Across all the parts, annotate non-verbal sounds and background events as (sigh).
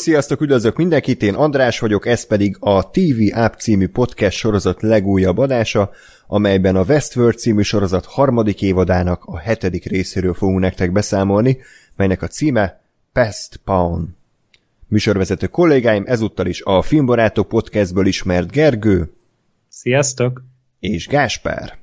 Sziasztok, üdvözlök mindenkit, én András vagyok, ez pedig a TV App című podcast sorozat legújabb adása, amelyben a Westworld című sorozat harmadik évadának a hetedik részéről fogunk nektek beszámolni, melynek a címe Pest Pawn. Műsorvezető kollégáim ezúttal is a Filmbarátok podcastből ismert Gergő. Sziasztok! És Gáspár.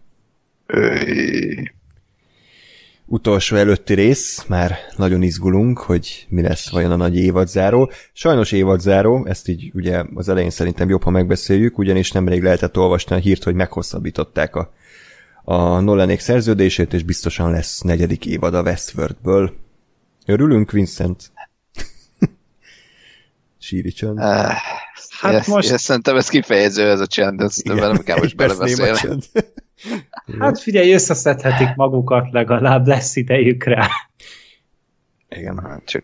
Utolsó előtti rész, már nagyon izgulunk, hogy mi lesz vajon a nagy évadzáró. Sajnos évadzáró, ezt így ugye az elején szerintem jobb, ha megbeszéljük, ugyanis nemrég lehetett olvasni a hírt, hogy meghosszabbították a, a Nolanék szerződését, és biztosan lesz negyedik évad a Westworldből. Örülünk, Vincent? (laughs) Síri csönd. Uh, hát ezt, most... Ezt, szerintem ez kifejező ez a csend, ezt nem kell most belebeszélni. Hát figyelj, összeszedhetik magukat, legalább lesz idejük rá. Igen. Hát csak...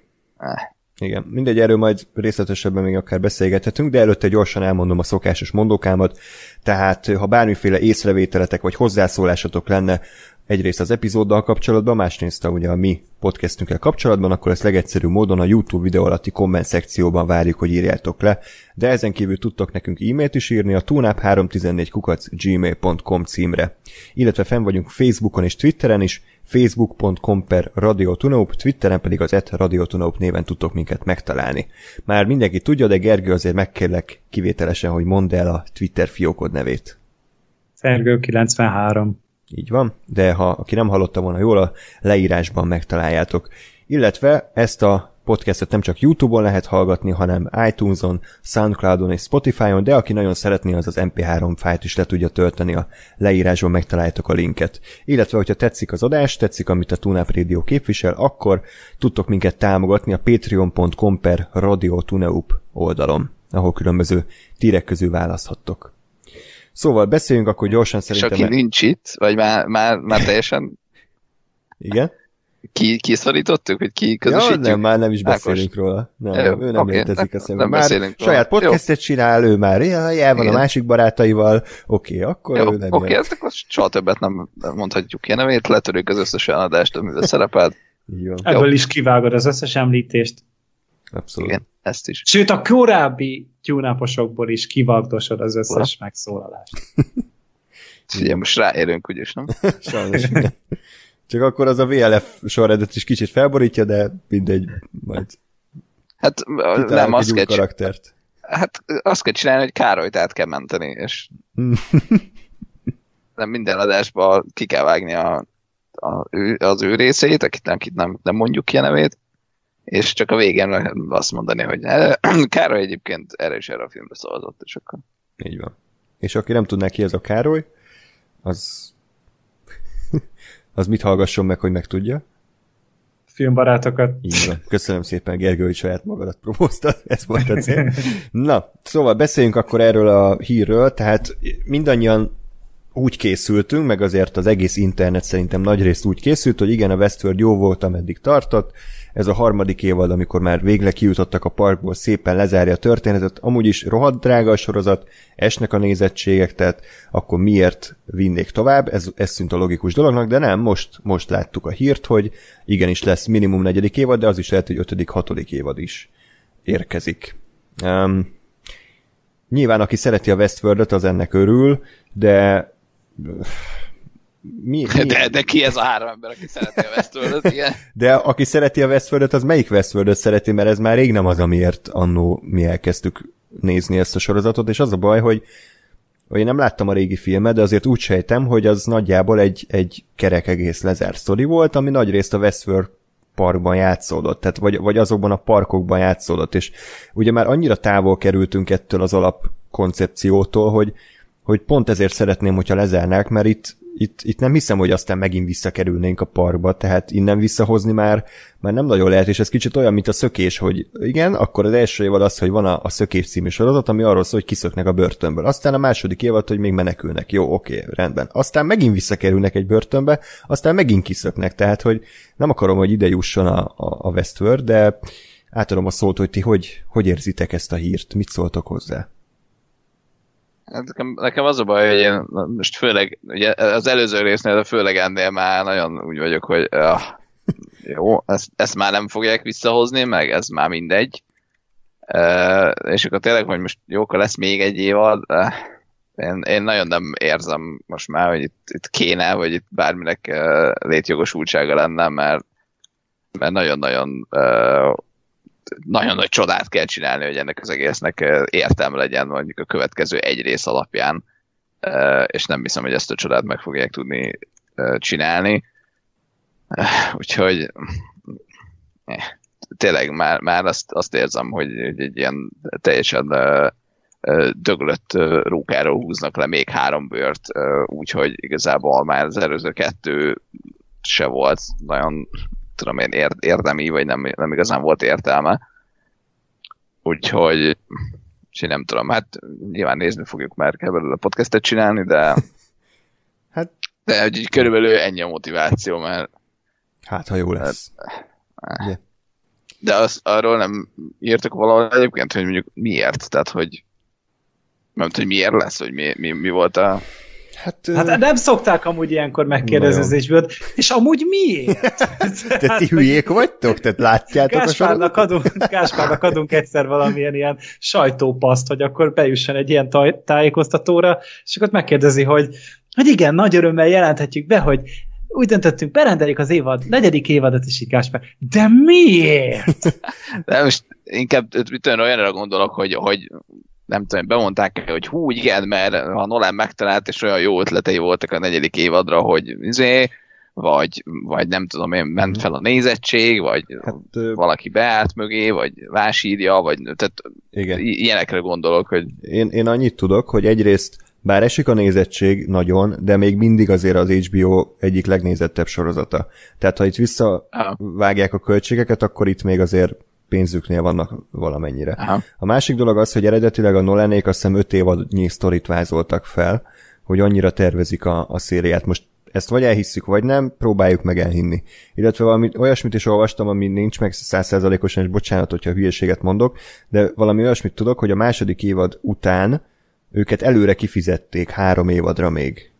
Igen, mindegy, erről majd részletesebben még akár beszélgethetünk, de előtte gyorsan elmondom a szokásos mondókámat, tehát ha bármiféle észrevételetek vagy hozzászólásatok lenne egyrészt az epizóddal kapcsolatban, másrészt a, ugye a mi podcastünkkel kapcsolatban, akkor ezt legegyszerűbb módon a YouTube videó alatti komment szekcióban várjuk, hogy írjátok le, de ezen kívül tudtok nekünk e-mailt is írni a tunap314 kukac gmail.com címre. Illetve fenn vagyunk Facebookon és Twitteren is, facebook.com per radiotunaup, Twitteren pedig az et radiotunaup néven tudtok minket megtalálni. Már mindenki tudja, de Gergő azért megkérlek kivételesen, hogy mondd el a Twitter fiókod nevét. Szergő 93. Így van, de ha aki nem hallotta volna jól, a leírásban megtaláljátok. Illetve ezt a podcastet nem csak YouTube-on lehet hallgatni, hanem iTunes-on, Soundcloud-on és Spotify-on, de aki nagyon szeretné, az az MP3 fájlt is le tudja tölteni a leírásban, megtaláljátok a linket. Illetve, hogyha tetszik az adás, tetszik, amit a Tunap Radio képvisel, akkor tudtok minket támogatni a patreon.com per Radio Tuneup oldalon, ahol különböző tírek közül választhattok. Szóval beszéljünk akkor gyorsan szerintem. És aki nincs itt, vagy már, már, már teljesen... Igen? Ki, kiszorítottuk, hogy ki közösítjük? Ja, nem, már nem is beszélünk Ákos. róla. Nem, Jó, ő nem okay, létezik a szemben. Már saját podcastet csinál, ő már el van Igen. a másik barátaival, oké, okay, akkor Jó, ő nem Oké, okay, ezt akkor soha többet nem mondhatjuk ki nevét, letörjük az összes adást, amivel szerepelt. Ebből is kivágod az összes említést. Abszolút. Igen, ezt is. Sőt, a korábbi tyúnáposokból is kivagdosod az összes Ura? megszólalást. (laughs) Ugye most ráérünk, úgyis, nem? (laughs) Sajnos, igen. Csak akkor az a VLF sorrendet is kicsit felborítja, de mindegy, majd Hát nem, azt kell, karaktert. Hát azt kell csinálni, hogy Károlyt át kell menteni, és (laughs) nem minden adásban ki kell vágni a, a, az ő részeit, akit, akit nem, nem mondjuk ki a nevét, és csak a végén azt mondani, hogy (clears throat) Károly egyébként erre is erre a filmre szavazott, és akkor... Így van. És aki nem tudná ki ez a Károly, az (laughs) az mit hallgasson meg, hogy megtudja? Filmbarátokat. Így van. Köszönöm szépen, Gergő, hogy saját magadat promóztad. (laughs) Ez volt a cél. Na, szóval beszéljünk akkor erről a hírről. Tehát mindannyian úgy készültünk, meg azért az egész internet szerintem nagyrészt úgy készült, hogy igen, a Westworld jó volt, ameddig tartott, ez a harmadik évad, amikor már végre kijutottak a parkból, szépen lezárja a történetet, amúgy is rohadt drága a sorozat, esnek a nézettségek, tehát akkor miért vinnék tovább, ez, ez szűnt a logikus dolognak, de nem, most, most láttuk a hírt, hogy igenis lesz minimum negyedik évad, de az is lehet, hogy ötödik, hatodik évad is érkezik. Um, nyilván, aki szereti a Westworld-öt, az ennek örül, de mi, mi? De, de ki ez a három ember, aki szereti a westworld igen? De aki szereti a westworld az melyik westworld szereti, mert ez már rég nem az, amiért annó mi elkezdtük nézni ezt a sorozatot, és az a baj, hogy, hogy én nem láttam a régi filmet, de azért úgy sejtem, hogy az nagyjából egy, egy kerek egész lezárt sztori volt, ami nagyrészt a Westworld parkban játszódott, tehát vagy, vagy azokban a parkokban játszódott, és ugye már annyira távol kerültünk ettől az alap koncepciótól, hogy, hogy pont ezért szeretném, hogyha lezárnák, mert itt itt, itt nem hiszem, hogy aztán megint visszakerülnénk a parkba, tehát innen visszahozni már, már nem nagyon lehet, és ez kicsit olyan, mint a szökés, hogy igen, akkor az első évad az, hogy van a, a szökés című sorozat, ami arról szól, hogy kiszöknek a börtönből. Aztán a második évad, hogy még menekülnek. Jó, oké, rendben. Aztán megint visszakerülnek egy börtönbe, aztán megint kiszöknek, tehát hogy nem akarom, hogy ide jusson a, a, a Westworld, de átadom a szót, hogy ti hogy, hogy érzitek ezt a hírt, mit szóltok hozzá? Hát nekem, nekem az a baj, hogy én most főleg, ugye az előző résznél, de főleg ennél már nagyon úgy vagyok, hogy ah, jó, ezt, ezt már nem fogják visszahozni, meg ez már mindegy. és akkor tényleg, hogy most jók lesz még egy évad, én, én nagyon nem érzem most már, hogy itt, itt kéne, vagy itt bárminek uh, létjogosultsága lenne, mert mert nagyon-nagyon uh, nagyon nagy csodát kell csinálni, hogy ennek az egésznek értelme legyen mondjuk a következő egy rész alapján, uh, és nem hiszem, hogy ezt a csodát meg fogják tudni uh, csinálni. Úgyhogy eh, tényleg már, már azt, azt érzem, hogy egy ilyen teljesen döglött rókáról húznak le még három bőrt, úgyhogy igazából már az előző kettő se volt nagyon, tudom én, érdemi, vagy nem, nem igazán volt értelme. Úgyhogy én nem tudom, hát nyilván nézni fogjuk, mert kell belőle a podcastet csinálni, de (laughs) hát de hogy körülbelül ennyi a motiváció, mert hát ha jó lesz. Hát, yeah. De az, arról nem írtak valahol egyébként, hogy mondjuk miért, tehát hogy nem tudom, hogy miért lesz, hogy mi, mi, mi volt a... Hát, hát nem szokták amúgy ilyenkor megkérdezésből, és amúgy miért? (laughs) Te ti hülyék vagytok? Tehát látjátok Gáspárnak a adunk, Gáspárnak adunk egyszer valamilyen ilyen sajtópaszt, hogy akkor bejusson egy ilyen taj, tájékoztatóra, és akkor megkérdezi, hogy, hogy igen, nagy örömmel jelenthetjük be, hogy úgy döntöttünk, berendeljük az évad, negyedik évadot is így Gáspár. De miért? (laughs) De most inkább olyanra gondolok, hogy, hogy nem tudom, bemondták, hogy hú, igen, mert a Nolan megtalált, és olyan jó ötletei voltak a negyedik évadra, hogy izé, vagy, vagy nem tudom én, ment mhm. fel a nézettség, vagy hát, valaki beállt mögé, vagy vásírja, vagy tehát igen. ilyenekre gondolok, hogy... Én, én annyit tudok, hogy egyrészt bár esik a nézettség nagyon, de még mindig azért az HBO egyik legnézettebb sorozata. Tehát ha itt visszavágják a költségeket, akkor itt még azért pénzüknél vannak valamennyire. Aha. A másik dolog az, hogy eredetileg a Nolanék azt hiszem 5 évadnyi sztorit vázoltak fel, hogy annyira tervezik a, a szériát. Most ezt vagy elhisszük, vagy nem, próbáljuk meg elhinni. Illetve valami olyasmit is olvastam, ami nincs meg százszerzalékosan, és bocsánat, hogyha hülyeséget mondok, de valami olyasmit tudok, hogy a második évad után őket előre kifizették három évadra még.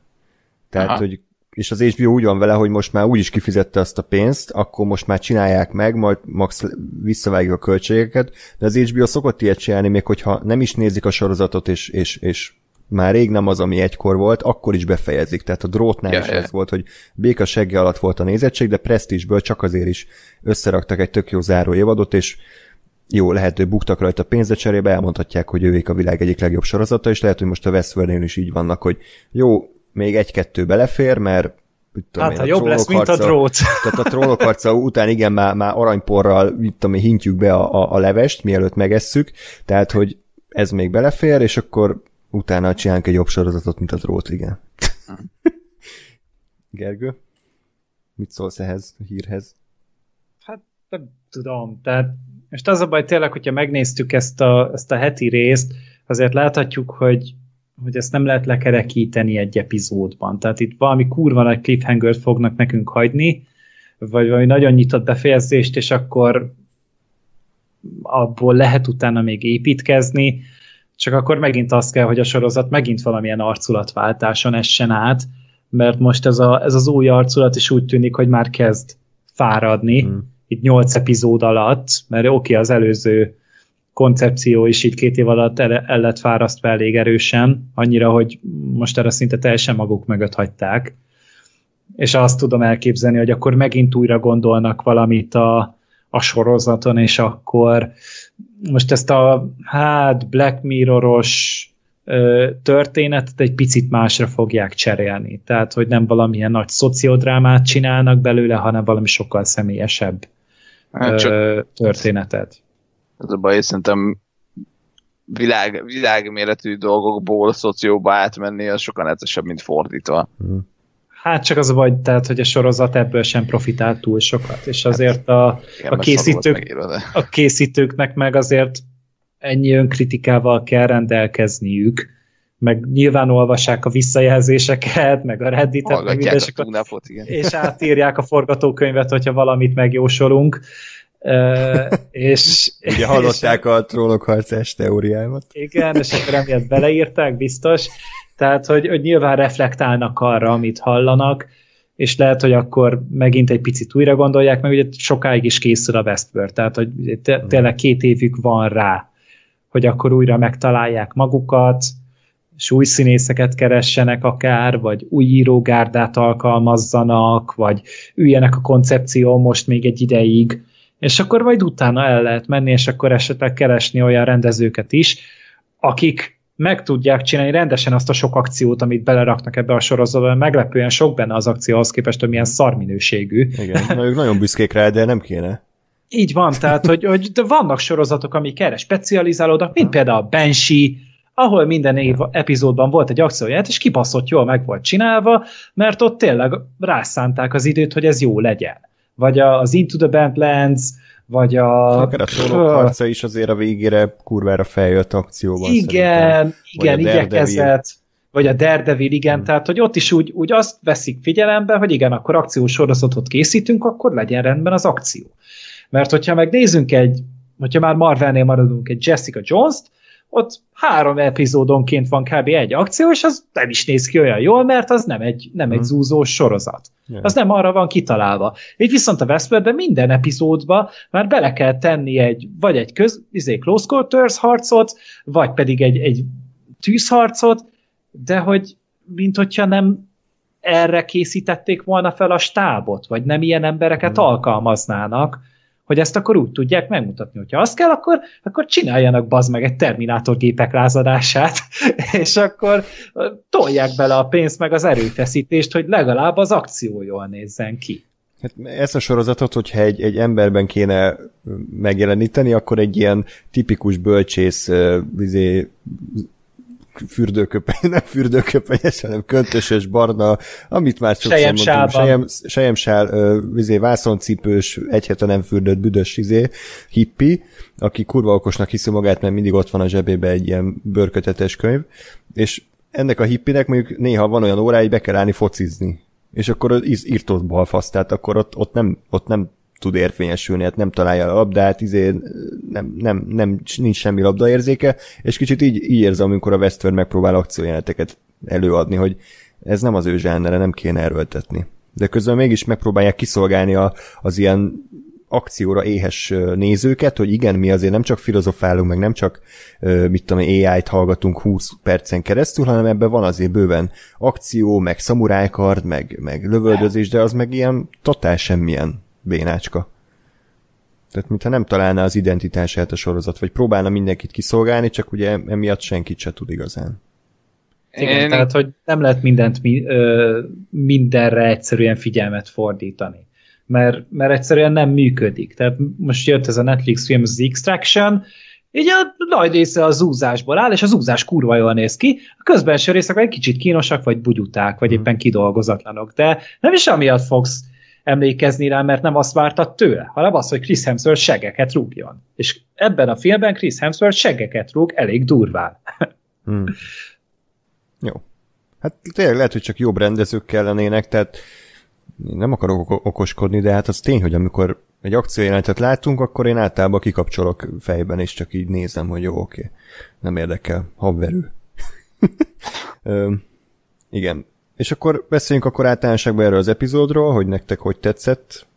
Tehát, Aha. hogy és az HBO úgy van vele, hogy most már úgy is kifizette azt a pénzt, akkor most már csinálják meg, majd max visszavágjuk a költségeket, de az HBO szokott ilyet csinálni, még hogyha nem is nézik a sorozatot, és, és, és már rég nem az, ami egykor volt, akkor is befejezik. Tehát a drótnál yeah, is yeah. az volt, hogy béka segge alatt volt a nézettség, de Prestige-ből csak azért is összeraktak egy tök jó záró évadot, és jó, lehet, hogy buktak rajta pénzre cserébe, elmondhatják, hogy ővék a világ egyik legjobb sorozata, és lehet, hogy most a westworld is így vannak, hogy jó, még egy-kettő belefér, mert tudom hát, én, ha jobb lesz, mint a drót. (laughs) Tehát a trollok harca után igen, már, már aranyporral mit tudom, hintjük be a, a, a levest, mielőtt megesszük, tehát, hogy ez még belefér, és akkor utána csinálunk egy jobb sorozatot, mint a drót, igen. (laughs) Gergő, mit szólsz ehhez a hírhez? Hát nem tudom, tehát most az a baj tényleg, hogyha megnéztük ezt a, ezt a heti részt, azért láthatjuk, hogy hogy ezt nem lehet lekerekíteni egy epizódban. Tehát itt valami kurva nagy cliffhanger fognak nekünk hagyni, vagy valami nagyon nyitott befejezést, és akkor abból lehet utána még építkezni, csak akkor megint azt kell, hogy a sorozat megint valamilyen arculatváltáson essen át, mert most ez, a, ez az új arculat is úgy tűnik, hogy már kezd fáradni, hmm. itt nyolc epizód alatt, mert oké, okay, az előző koncepció is így két év alatt el, el lett fárasztva elég erősen, annyira, hogy most erre szinte teljesen maguk mögött hagyták. És azt tudom elképzelni, hogy akkor megint újra gondolnak valamit a, a sorozaton, és akkor most ezt a hát Black Mirror-os történetet egy picit másra fogják cserélni. Tehát, hogy nem valamilyen nagy szociodrámát csinálnak belőle, hanem valami sokkal személyesebb hát csak... történetet. Ez a baj, szerintem világ, világméretű dolgokból szocióba átmenni, az sokan egyesebb, mint fordítva. Hmm. Hát csak az a baj, tehát, hogy a sorozat ebből sem profitált túl sokat, és hát, azért a, a, készítők, a készítőknek meg azért ennyi önkritikával kell rendelkezniük, meg nyilván olvassák a visszajelzéseket, meg a Redditet, meg a és átírják a forgatókönyvet, hogyha valamit megjósolunk, és, Ugye hallották és, a trollok harcás teóriámat. Igen, és akkor emiatt beleírták, biztos. Tehát, hogy, hogy nyilván reflektálnak arra, amit hallanak, és lehet, hogy akkor megint egy picit újra gondolják, meg ugye sokáig is készül a Westworld, tehát hogy tényleg két évük van rá, hogy akkor újra megtalálják magukat, és új színészeket keressenek akár, vagy új írógárdát alkalmazzanak, vagy üljenek a koncepció most még egy ideig, és akkor majd utána el lehet menni, és akkor esetleg keresni olyan rendezőket is, akik meg tudják csinálni rendesen azt a sok akciót, amit beleraknak ebbe a sorozatba, meglepően sok benne az akció ahhoz képest, hogy milyen szarminőségű. Igen, na, ők nagyon büszkék rá, de nem kéne. Így van, tehát, hogy, hogy de vannak sorozatok, amik erre specializálódnak, mint például a Banshee, ahol minden év epizódban volt egy akcióját, és kibaszott jól meg volt csinálva, mert ott tényleg rászánták az időt, hogy ez jó legyen. Vagy az Into the Bandlands, vagy a... Akár a szólók harca is azért a végére kurvára feljött akcióban. Igen, igen, igyekezett. Vagy a Daredevil, igen, hmm. tehát hogy ott is úgy, úgy azt veszik figyelembe, hogy igen, akkor akciós sorozatot készítünk, akkor legyen rendben az akció. Mert hogyha megnézzünk egy, hogyha már Marvelnél maradunk egy Jessica Jones-t, ott három epizódonként van kb. egy akció, és az nem is néz ki olyan jól, mert az nem egy, nem egy mhm. zúzós sorozat. Yeah. Az nem arra van kitalálva. Így viszont a Westworldben minden epizódba már bele kell tenni egy, vagy egy köz, izé, close quarters harcot, vagy pedig egy, egy tűzharcot, de hogy mint hogyha nem erre készítették volna fel a stábot, vagy nem ilyen embereket mm. alkalmaznának, hogy ezt akkor úgy tudják megmutatni. Hogyha azt kell, akkor, akkor csináljanak bazd meg egy Terminátor gépek lázadását, (laughs) és akkor tolják bele a pénzt meg az erőfeszítést, hogy legalább az akció jól nézzen ki. Hát ezt a sorozatot, hogyha egy, egy emberben kéne megjeleníteni, akkor egy ilyen tipikus bölcsész vizé, fürdőköpeny, nem fürdőköpenyes, hanem köntösös, barna, amit már csak mondtam, sejem, sejemsál, vizé, vászoncipős, egy hete nem fürdött, büdös izé, hippi, aki kurva okosnak hiszi magát, mert mindig ott van a zsebébe egy ilyen bőrkötetes könyv, és ennek a hippinek mondjuk néha van olyan hogy be kell állni focizni. És akkor írtott balfasz, tehát akkor ott, ott, nem, ott nem tud érvényesülni, hát nem találja a labdát, izé, nem, nem, nem, nincs semmi labdaérzéke, és kicsit így, így érzem, amikor a Westworld megpróbál akciójeleneteket előadni, hogy ez nem az ő zsánere, nem kéne erőltetni. De közben mégis megpróbálják kiszolgálni a, az ilyen akcióra éhes nézőket, hogy igen, mi azért nem csak filozofálunk, meg nem csak, mit tudom, AI-t hallgatunk 20 percen keresztül, hanem ebben van azért bőven akció, meg szamurájkard, meg, meg lövöldözés, de az meg ilyen totál semmilyen bénácska. Tehát mintha nem találná az identitását a sorozat, vagy próbálna mindenkit kiszolgálni, csak ugye emiatt senkit se tud igazán. Igen, Én... tehát hogy nem lehet mindent mindenre egyszerűen figyelmet fordítani. Mert, mert egyszerűen nem működik. Tehát most jött ez a Netflix film, az Extraction, így a nagy része a zúzásból áll, és az zúzás kurva jól néz ki. A közbenső részek egy kicsit kínosak, vagy bugyuták, vagy mhm. éppen kidolgozatlanok, de nem is amiatt fogsz emlékezni rá, mert nem azt vártad tőle, hanem azt, hogy Chris Hemsworth seggeket rúgjon. És ebben a filmben Chris Hemsworth seggeket rúg elég durván. (laughs) Hmm. Jó. Hát tényleg lehet, hogy csak jobb rendezők kellenének, tehát én nem akarok okoskodni, de hát az tény, hogy amikor egy akciójelenetet látunk, akkor én általában kikapcsolok fejben, és csak így nézem, hogy jó, oké, nem érdekel, habverő. (laughs) igen, és akkor beszéljünk akkor általánosságban erről az epizódról, hogy nektek hogy tetszett.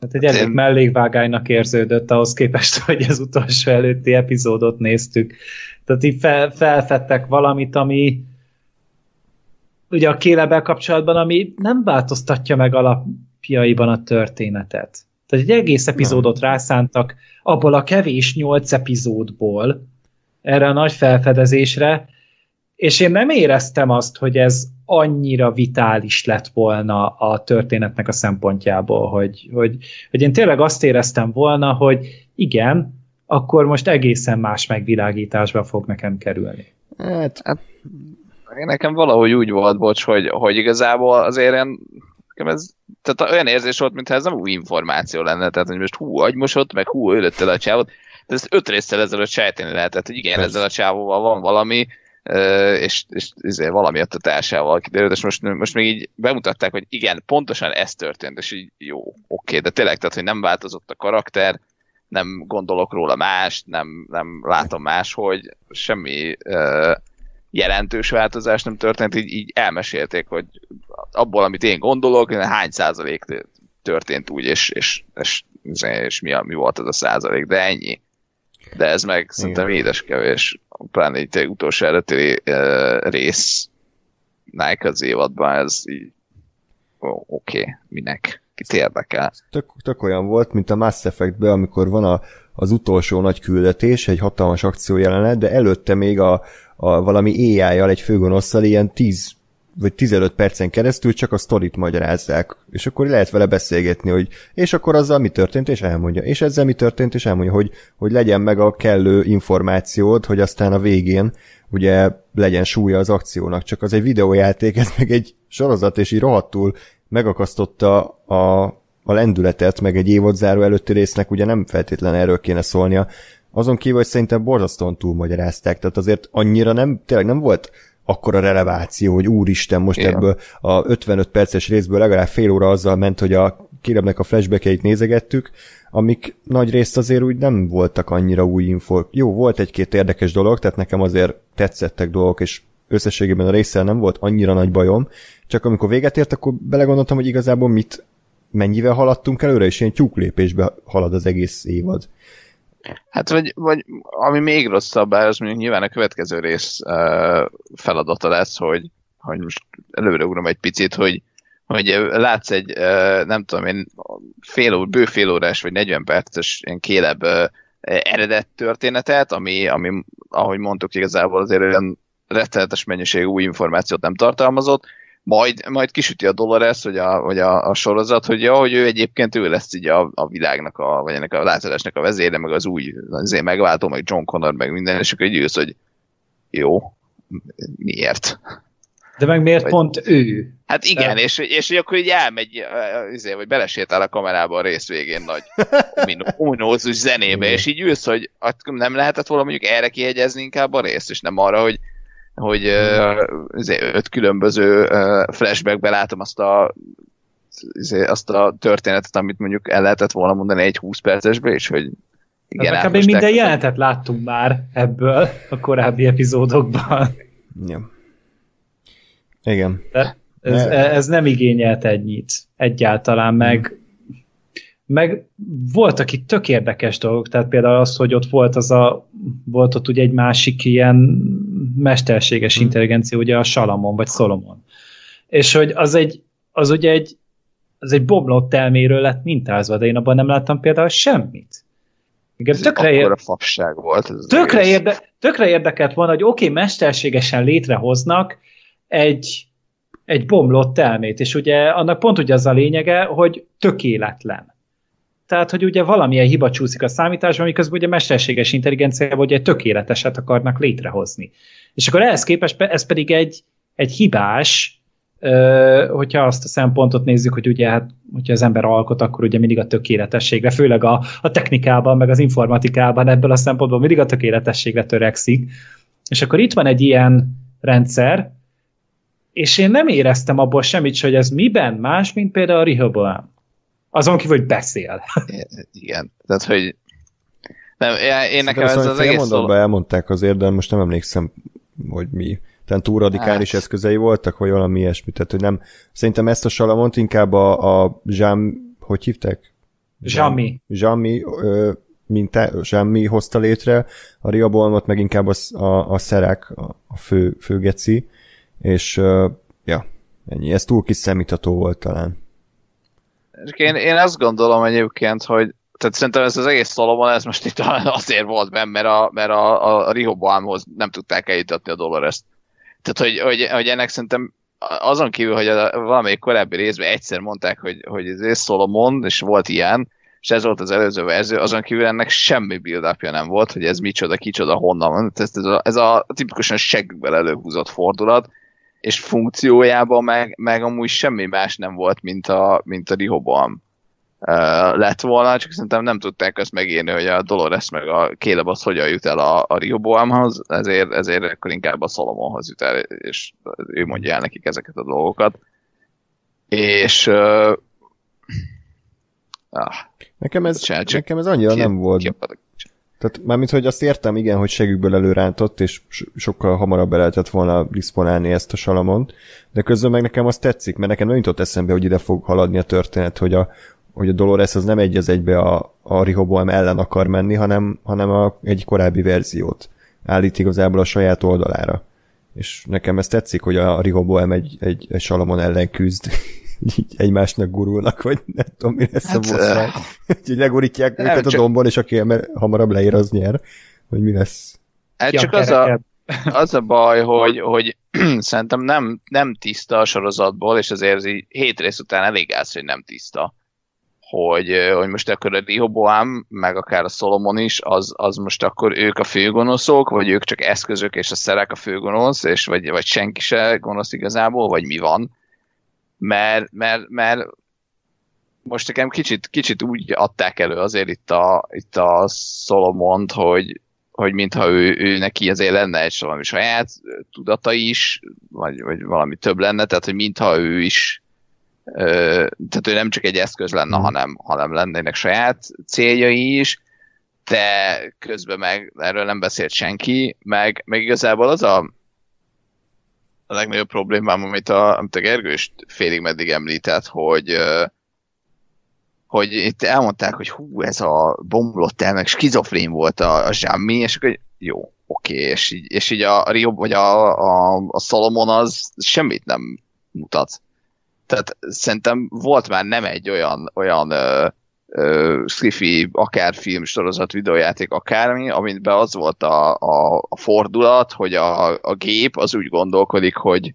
Hát egy elég mellékvágánynak érződött ahhoz képest, hogy az utolsó előtti epizódot néztük. Tehát így fel, felfedtek valamit, ami ugye a kélebel kapcsolatban, ami nem változtatja meg alapjaiban a történetet. Tehát egy egész epizódot nem. rászántak abból a kevés nyolc epizódból erre a nagy felfedezésre, és én nem éreztem azt, hogy ez annyira vitális lett volna a történetnek a szempontjából, hogy, hogy, hogy én tényleg azt éreztem volna, hogy igen, akkor most egészen más megvilágításba fog nekem kerülni. Hát, hát. Nekem valahogy úgy volt, bocs, hogy, hogy igazából azért én, ez, tehát olyan érzés volt, mintha ez nem új információ lenne, tehát hogy most hú, agymosott, meg hú, ölött el a csávot, de ezt öt résztel ezelőtt sejteni lehetett, hogy igen, ezzel a csávóval van valami, és, és ezért valami ott a társával kiderült, és most, most még így bemutatták, hogy igen, pontosan ez történt, és így jó, oké, de tényleg, tehát, hogy nem változott a karakter, nem gondolok róla más, nem, nem látom más, hogy semmi uh, jelentős változás nem történt, így, így elmesélték, hogy abból, amit én gondolok, hány százalék történt úgy, és, és, és, és mi, a, mi volt az a százalék, de ennyi. De ez meg szerintem édes kevés, pláne itt utolsó uh, rész Nike az évadban, ez így oké, okay, minek, kit érdekel. Tök, tök olyan volt, mint a Mass Effect-ben, amikor van a, az utolsó nagy küldetés, egy hatalmas akció jelenet, de előtte még a, a valami AI-jal, egy főgonosszal ilyen 10 vagy 15 percen keresztül csak a sztorit magyarázzák, és akkor lehet vele beszélgetni, hogy és akkor azzal mi történt, és elmondja, és ezzel mi történt, és elmondja, hogy, hogy legyen meg a kellő információt, hogy aztán a végén ugye legyen súlya az akciónak, csak az egy videójáték, ez meg egy sorozat, és így rohadtul megakasztotta a, a lendületet, meg egy évodzáró előtti résznek ugye nem feltétlen erről kéne szólnia, azon kívül, hogy szerintem borzasztóan túlmagyarázták, tehát azért annyira nem, tényleg nem volt akkora releváció, hogy úristen, most Igen. ebből a 55 perces részből legalább fél óra azzal ment, hogy a Kirebnek a flashbackeit nézegettük, amik nagy részt azért úgy nem voltak annyira új info. Jó, volt egy-két érdekes dolog, tehát nekem azért tetszettek dolgok, és összességében a részsel nem volt annyira nagy bajom, csak amikor véget ért, akkor belegondoltam, hogy igazából mit, mennyivel haladtunk előre, és ilyen tyúklépésbe halad az egész évad. Hát vagy, vagy ami még rosszabb, az mondjuk nyilván a következő rész uh, feladata lesz, hogy, hogy most ugrom egy picit, hogy, hogy látsz egy, nem tudom én, fél ó, bő fél órás vagy 40 perces ilyen kélebb uh, történetet, ami, ami, ahogy mondtuk, igazából azért olyan rettenetes mennyiségű új információt nem tartalmazott, majd, majd kisüti a Dolores, hogy a, hogy a, a sorozat, hogy ja, hogy ő egyébként ő lesz így a, a világnak, a, vagy ennek a lázadásnak a vezére, meg az új azért megváltó, meg John Connor, meg minden, és akkor így hogy jó, miért? De meg miért vagy, pont ő? Hát igen, De... és, és hogy akkor így elmegy, azért, vagy belesétál a kamerába a rész végén nagy (laughs) ominózus zenébe, és így ülsz, hogy nem lehetett volna mondjuk erre kihegyezni inkább a részt, és nem arra, hogy hogy uh, öt különböző flashbackbe látom azt a azt a történetet, amit mondjuk el lehetett volna mondani egy 20 percesbe, és hogy igen, hát minden el... jelenetet láttunk már ebből a korábbi epizódokban. Ja. Igen. De ez, ez nem igényelt ennyit egyáltalán, meg meg voltak itt tök érdekes dolgok, tehát például az, hogy ott volt az a, volt ott ugye egy másik ilyen mesterséges hmm. intelligencia, ugye a Salamon, vagy Solomon. És hogy az egy, az ugye egy, az egy bomlott elméről lett mintázva, de én abban nem láttam például semmit. Igen, tökre, ér... fasság volt. Ez tökre, érde... tökre érdekelt volna, hogy oké, okay, mesterségesen létrehoznak egy, egy bomlott elmét, és ugye annak pont ugye az a lényege, hogy tökéletlen tehát, hogy ugye valamilyen hiba csúszik a számításban, miközben ugye mesterséges intelligenciával ugye tökéleteset akarnak létrehozni. És akkor ehhez képest ez pedig egy, egy hibás, hogyha azt a szempontot nézzük, hogy ugye hát, hogyha az ember alkot, akkor ugye mindig a tökéletességre, főleg a, a technikában, meg az informatikában ebből a szempontból mindig a tökéletességre törekszik. És akkor itt van egy ilyen rendszer, és én nem éreztem abból semmit, hogy ez miben más, mint például a Rehoboam. Azon kívül, hogy beszél. Igen, tehát, hogy nem, én nekem ez az egész szó... elmondták azért, de most nem emlékszem, hogy mi. Tehát túl radikális hát. eszközei voltak, vagy valami ilyesmi. Tehát, hogy nem. Szerintem ezt a Salamont inkább a, a Jean, hogy hívták? Zsami. Zsami, mint Zsami hozta létre, a Riabolmot meg inkább a, a, a Szerák, a, a fő, fő geci, és ja, ennyi. Ez túl kis szemítható volt talán. Én, én azt gondolom egyébként, hogy tehát szerintem ez az egész Solomon, ez most itt azért volt benne, mert a, mert a, a, a Rehoboamhoz nem tudták eljutatni a Dolores-t. Tehát, hogy, hogy, hogy ennek szerintem azon kívül, hogy a, valamelyik korábbi részben egyszer mondták, hogy, hogy ez Solomon, és volt ilyen, és ez volt az előző verzió, azon kívül ennek semmi build nem volt, hogy ez micsoda, kicsoda, honnan van. Ez, ez, a, ez a tipikusan seggükből előhúzott fordulat, és funkciójában meg, meg amúgy semmi más nem volt, mint a, mint a Rehoboam uh, lett volna, csak szerintem nem tudták azt megírni, hogy a Dolores meg a Caleb az hogyan jut el a, a Rehoboamhoz, ezért, ezért akkor inkább a Solomonhoz jut el, és ő mondja el nekik ezeket a dolgokat. És uh, ah, nekem, ez, nekem ez annyira nem volt. Kiapadok. Tehát mármint, hogy azt értem, igen, hogy segükből előrántott, és sokkal hamarabb be lehetett volna disponálni ezt a salamont, de közben meg nekem azt tetszik, mert nekem nem jutott eszembe, hogy ide fog haladni a történet, hogy a, hogy a Dolores az nem egy az egybe a, a Rehoboam ellen akar menni, hanem, hanem a, egy korábbi verziót állít igazából a saját oldalára. És nekem ez tetszik, hogy a Rehoboam egy, egy, egy Salamon ellen küzd, (laughs) így egymásnak gurulnak, vagy nem tudom, mi lesz hát, (laughs) a bosszák. Úgyhogy legurítják őket csak... a dombon, és aki hamarabb leír, az nyer. Hogy mi lesz. Hát csak az a, (laughs) az a baj, hogy, hogy (clears throat) szerintem nem, nem tiszta a sorozatból, és azért hét rész után elég állsz, hogy nem tiszta. Hogy, hogy most akkor a Rehoboam, meg akár a Solomon is, az, az most akkor ők a főgonoszok, vagy ők csak eszközök, és a szerek a főgonosz, és vagy, vagy senki se gonosz igazából, vagy mi van. Mert, mert, mert most nekem kicsit, kicsit úgy adták elő azért itt a, itt a Solomont, hogy, hogy mintha ő, ő neki azért lenne egy valami saját tudata is, vagy, vagy valami több lenne, tehát hogy mintha ő is tehát ő nem csak egy eszköz lenne, mm. hanem, hanem lennének saját céljai is, de közben meg erről nem beszélt senki, meg, meg igazából az a, a legnagyobb problémám, amit a, amit a Gergő is félig meddig említett, hogy hogy itt elmondták, hogy hú, ez a bomlott el, meg skizofrén volt a, a zsámmi, és akkor jó, oké, és így, és így a Rio, vagy a, a, a Solomon az semmit nem mutat. Tehát szerintem volt már nem egy olyan, olyan ö, ö, skifi, akár film, sorozat, videójáték, akármi, amiben az volt a, a, a fordulat, hogy a, a gép az úgy gondolkodik, hogy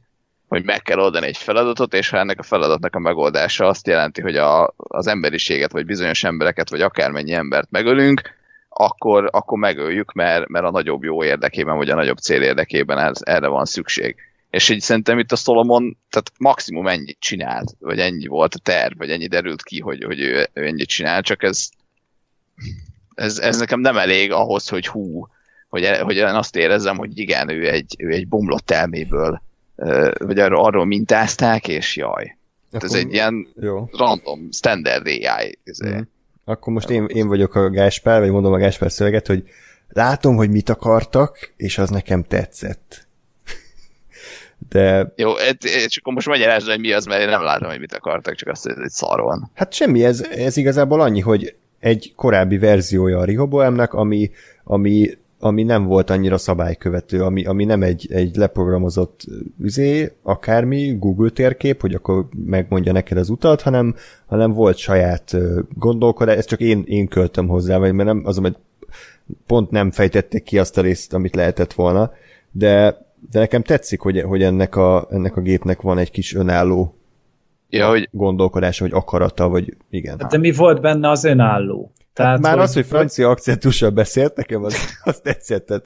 hogy meg kell oldani egy feladatot, és ha ennek a feladatnak a megoldása azt jelenti, hogy a, az emberiséget, vagy bizonyos embereket, vagy akármennyi embert megölünk, akkor, akkor megöljük, mert, mert a nagyobb jó érdekében, vagy a nagyobb cél érdekében ez, erre van szükség. És így szerintem itt a Solomon, tehát maximum ennyit csinált, vagy ennyi volt a terv, vagy ennyi derült ki, hogy, hogy ő, ő ennyit csinál, csak ez, ez, ez nekem nem elég ahhoz, hogy hú, hogy, hogy én azt érezzem, hogy igen, ő egy, ő egy bomlott elméből vagy arról, arról mintázták, és jaj. Akkor, ez egy ilyen jó. random, standard AI. Mm. Akkor most én, én vagyok a Gáspár, vagy mondom a Gáspár szöveget, hogy látom, hogy mit akartak, és az nekem tetszett. De... Jó, és akkor most magyarázd, hogy mi az, mert én nem látom, hogy mit akartak, csak azt, hogy szar van. Hát semmi, ez, ez igazából annyi, hogy egy korábbi verziója a Rehoboamnak, ami, ami ami nem volt annyira szabálykövető, ami, ami nem egy, egy leprogramozott üzé, akármi, Google térkép, hogy akkor megmondja neked az utat, hanem, hanem volt saját gondolkodás, ezt csak én, én költöm hozzá, vagy mert nem, az, hogy pont nem fejtették ki azt a részt, amit lehetett volna, de, de nekem tetszik, hogy, hogy ennek, a, ennek a gépnek van egy kis önálló ja, hogy... gondolkodása, vagy akarata, vagy igen. De mi volt benne az önálló? Tehát, már hogy... az, hogy francia akcentussal beszélt, nekem az, az tetszett. Tehát,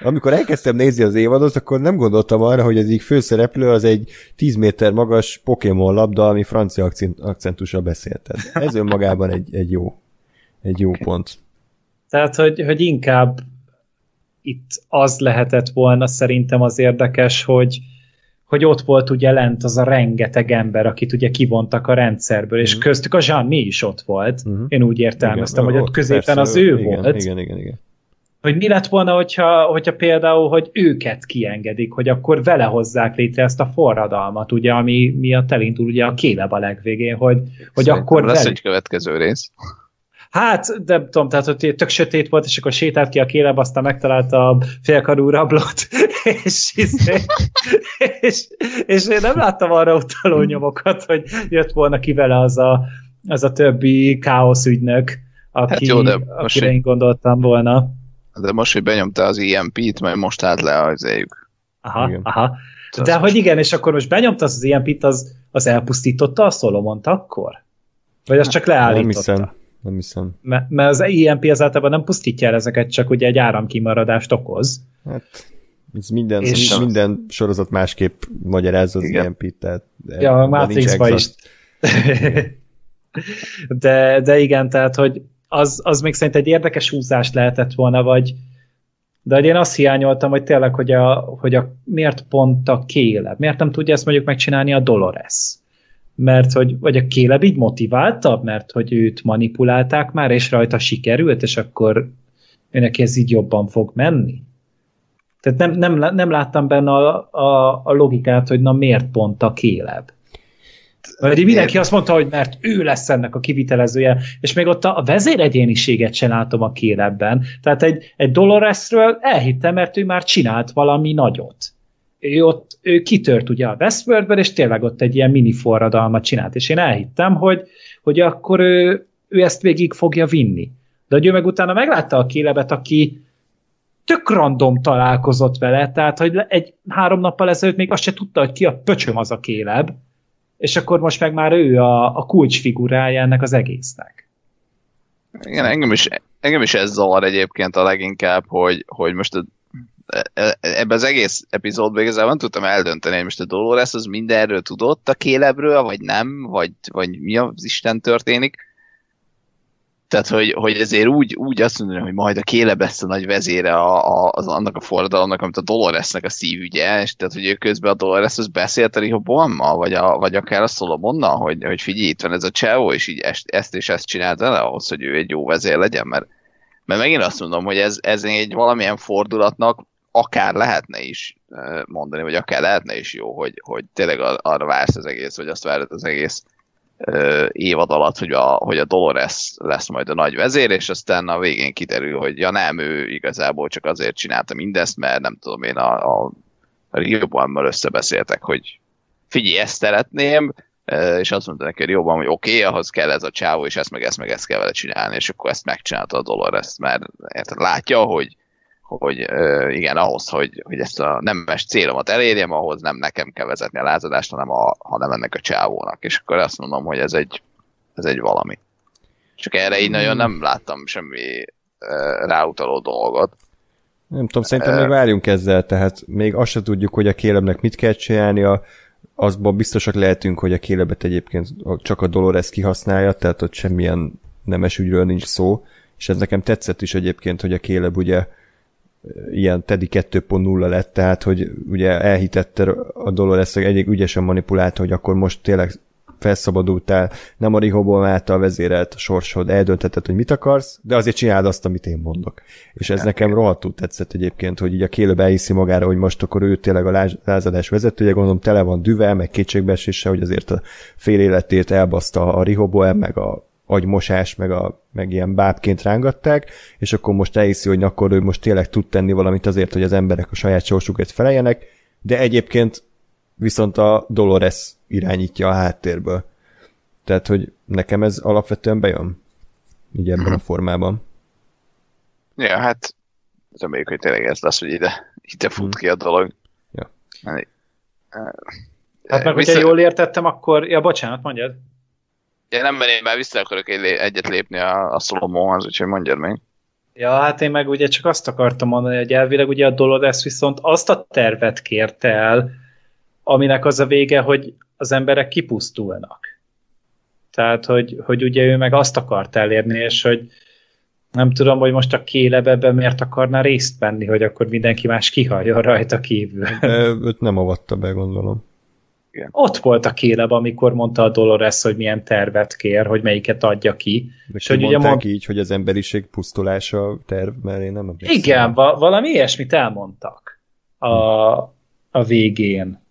amikor elkezdtem nézni az évadot, akkor nem gondoltam arra, hogy az így főszereplő az egy 10 méter magas Pokémon labda, ami francia akcentussal beszélt. Tehát ez önmagában egy, egy jó, egy jó okay. pont. Tehát, hogy, hogy inkább itt az lehetett volna szerintem az érdekes, hogy, hogy ott volt ugye lent az a rengeteg ember, akit ugye kivontak a rendszerből, és mm. köztük a Jean mi is ott volt. Mm. Én úgy értelmeztem, igen, hogy ott középen persze, az ő igen, volt. Igen, igen, igen. Hogy mi lett volna, hogyha, hogyha például, hogy őket kiengedik, hogy akkor vele hozzák létre ezt a forradalmat, ugye, ami miatt elindul ugye a kéleb a legvégén, hogy, hogy akkor lesz egy következő rész. Hát, de tudom, tehát hogy tök sötét volt, és akkor sétált ki a kéleb, aztán megtalálta a félkarú rablót, (laughs) és, és, és, és én nem láttam arra utaló nyomokat, hogy jött volna ki vele az a, az a többi káosz ügynök, aki, hát jó, de akire én gondoltam volna. De most, hogy benyomta az EMP-t, majd most állt le az éjük. Aha, igen. aha. De hogy most... igen, és akkor most benyomta az EMP-t, az, az elpusztította a Solomont akkor? Vagy az csak leállította? Nem hiszem nem hiszem. Mert, mert az EMP az általában nem pusztítja el ezeket, csak ugye egy áramkimaradást okoz. Hát, ez minden, és minden sorozat másképp magyarázza az EMP-t, tehát ja, a Matrixban is. (laughs) de, de igen, tehát, hogy az, az még szerint egy érdekes húzás lehetett volna, vagy de én azt hiányoltam, hogy tényleg, hogy, a, hogy a, miért pont a kéle, miért nem tudja ezt mondjuk megcsinálni a Dolores mert hogy, vagy a Kéleb így motiváltabb, mert hogy őt manipulálták már, és rajta sikerült, és akkor őnek ez így jobban fog menni. Tehát nem, nem, nem láttam benne a, a, a logikát, hogy na miért pont a Kéleb. Vagy mindenki azt mondta, hogy mert ő lesz ennek a kivitelezője, és még ott a vezéregyéniséget sem látom a kélebben. Tehát egy, egy Doloresről elhittem, mert ő már csinált valami nagyot. Ő ott ő kitört ugye a Westworldben, és tényleg ott egy ilyen mini forradalmat csinált, és én elhittem, hogy, hogy akkor ő, ő ezt végig fogja vinni. De hogy ő meg utána meglátta a kélebet, aki tök random találkozott vele, tehát hogy egy három nappal ezelőtt még azt se tudta, hogy ki a pöcsöm az a kéleb, és akkor most meg már ő a, a kulcsfigurája ennek az egésznek. Igen, engem is, engem is ez zavar egyébként a leginkább, hogy, hogy most ebben az egész epizódban igazából nem tudtam eldönteni, hogy most a Dolores az mindenről tudott a kélebről, vagy nem, vagy, vagy mi az Isten történik. Tehát, hogy, hogy ezért úgy, úgy azt mondani, hogy majd a Kéleb lesz a nagy vezére a, a, az, annak a forradalomnak, amit a Doloresnek a szívügye, és tehát, hogy ő közben a Dolores az beszélt a Rehoboammal, vagy, a, vagy akár a Solomonnal, hogy, hogy figyelj, itt van ez a Cseo, és így ezt, ezt és ezt csinált el ahhoz, hogy ő egy jó vezér legyen, mert, mert megint azt mondom, hogy ez, ez egy valamilyen fordulatnak akár lehetne is mondani, vagy akár lehetne is jó, hogy, hogy tényleg arra vársz az egész, vagy azt várod az egész évad alatt, hogy a, hogy a Dolores lesz majd a nagy vezér, és aztán a végén kiderül, hogy ja nem, ő igazából csak azért csinálta mindezt, mert nem tudom én a, a, Riobanmal összebeszéltek, hogy figyelj, ezt szeretném, és azt mondta neki jobban, hogy oké, okay, ahhoz kell ez a csávó, és ezt meg ezt meg ezt kell vele csinálni, és akkor ezt megcsinálta a Dolores, mert érted, látja, hogy hogy igen, ahhoz, hogy, hogy ezt a nemes célomat elérjem, ahhoz nem nekem kell vezetni a lázadást, hanem, a, hanem ennek a csávónak. És akkor azt mondom, hogy ez egy, ez egy valami. Csak erre így nagyon nem láttam semmi ráutaló dolgot. Nem tudom, szerintem még várjunk ezzel, tehát még azt se tudjuk, hogy a kélemnek mit kell csinálnia, azban biztosak lehetünk, hogy a kélebet egyébként csak a Dolores kihasználja, tehát ott semmilyen nemes ügyről nincs szó, és ez nekem tetszett is egyébként, hogy a kéleb ugye ilyen Teddy 2.0 lett, tehát hogy ugye elhitette a Dolores egyik ügyesen manipulálta, hogy akkor most tényleg felszabadultál, nem a Rihobon által vezérelt a sorsod, eldöntheted, hogy mit akarsz, de azért csináld azt, amit én mondok. És ez nekem rohadtul tetszett egyébként, hogy így a kélőbe elhiszi magára, hogy most akkor ő tényleg a lázadás vezetője, gondolom tele van düvel, meg kétségbeesése, hogy azért a fél életét elbaszta a Rihoboam, meg a agymosás, meg, a, meg ilyen bábként rángatták, és akkor most elhiszi, hogy akkor ő most tényleg tud tenni valamit azért, hogy az emberek a saját sorsukat feleljenek, de egyébként viszont a Dolores irányítja a háttérből. Tehát, hogy nekem ez alapvetően bejön. Így ebben a formában. Ja, hát reméljük, hogy tényleg ez lesz, hogy ide, ide fut hmm. ki a dolog. Ja. Hát, hát meg, hogyha jól értettem, akkor... Ja, bocsánat, mondjad. Ja, nem, mert én már vissza akarok egyet lépni a, a Solomonhoz, úgyhogy mondjad meg. Ja, hát én meg ugye csak azt akartam mondani, hogy elvileg ugye a Dolores viszont azt a tervet kérte el, aminek az a vége, hogy az emberek kipusztulnak. Tehát, hogy, hogy ugye ő meg azt akart elérni, és hogy nem tudom, hogy most a Kéleb ebben miért akarna részt venni, hogy akkor mindenki más kihaljon rajta kívül. Őt nem avatta be, gondolom. Igen. Ott volt a kéleb, amikor mondta a Dolores, hogy milyen tervet kér, hogy melyiket adja ki. De és hogy ugye mond... így, hogy az emberiség pusztulása terv, mert én nem emlékszem. Igen, va- valami ilyesmit elmondtak a, a végén.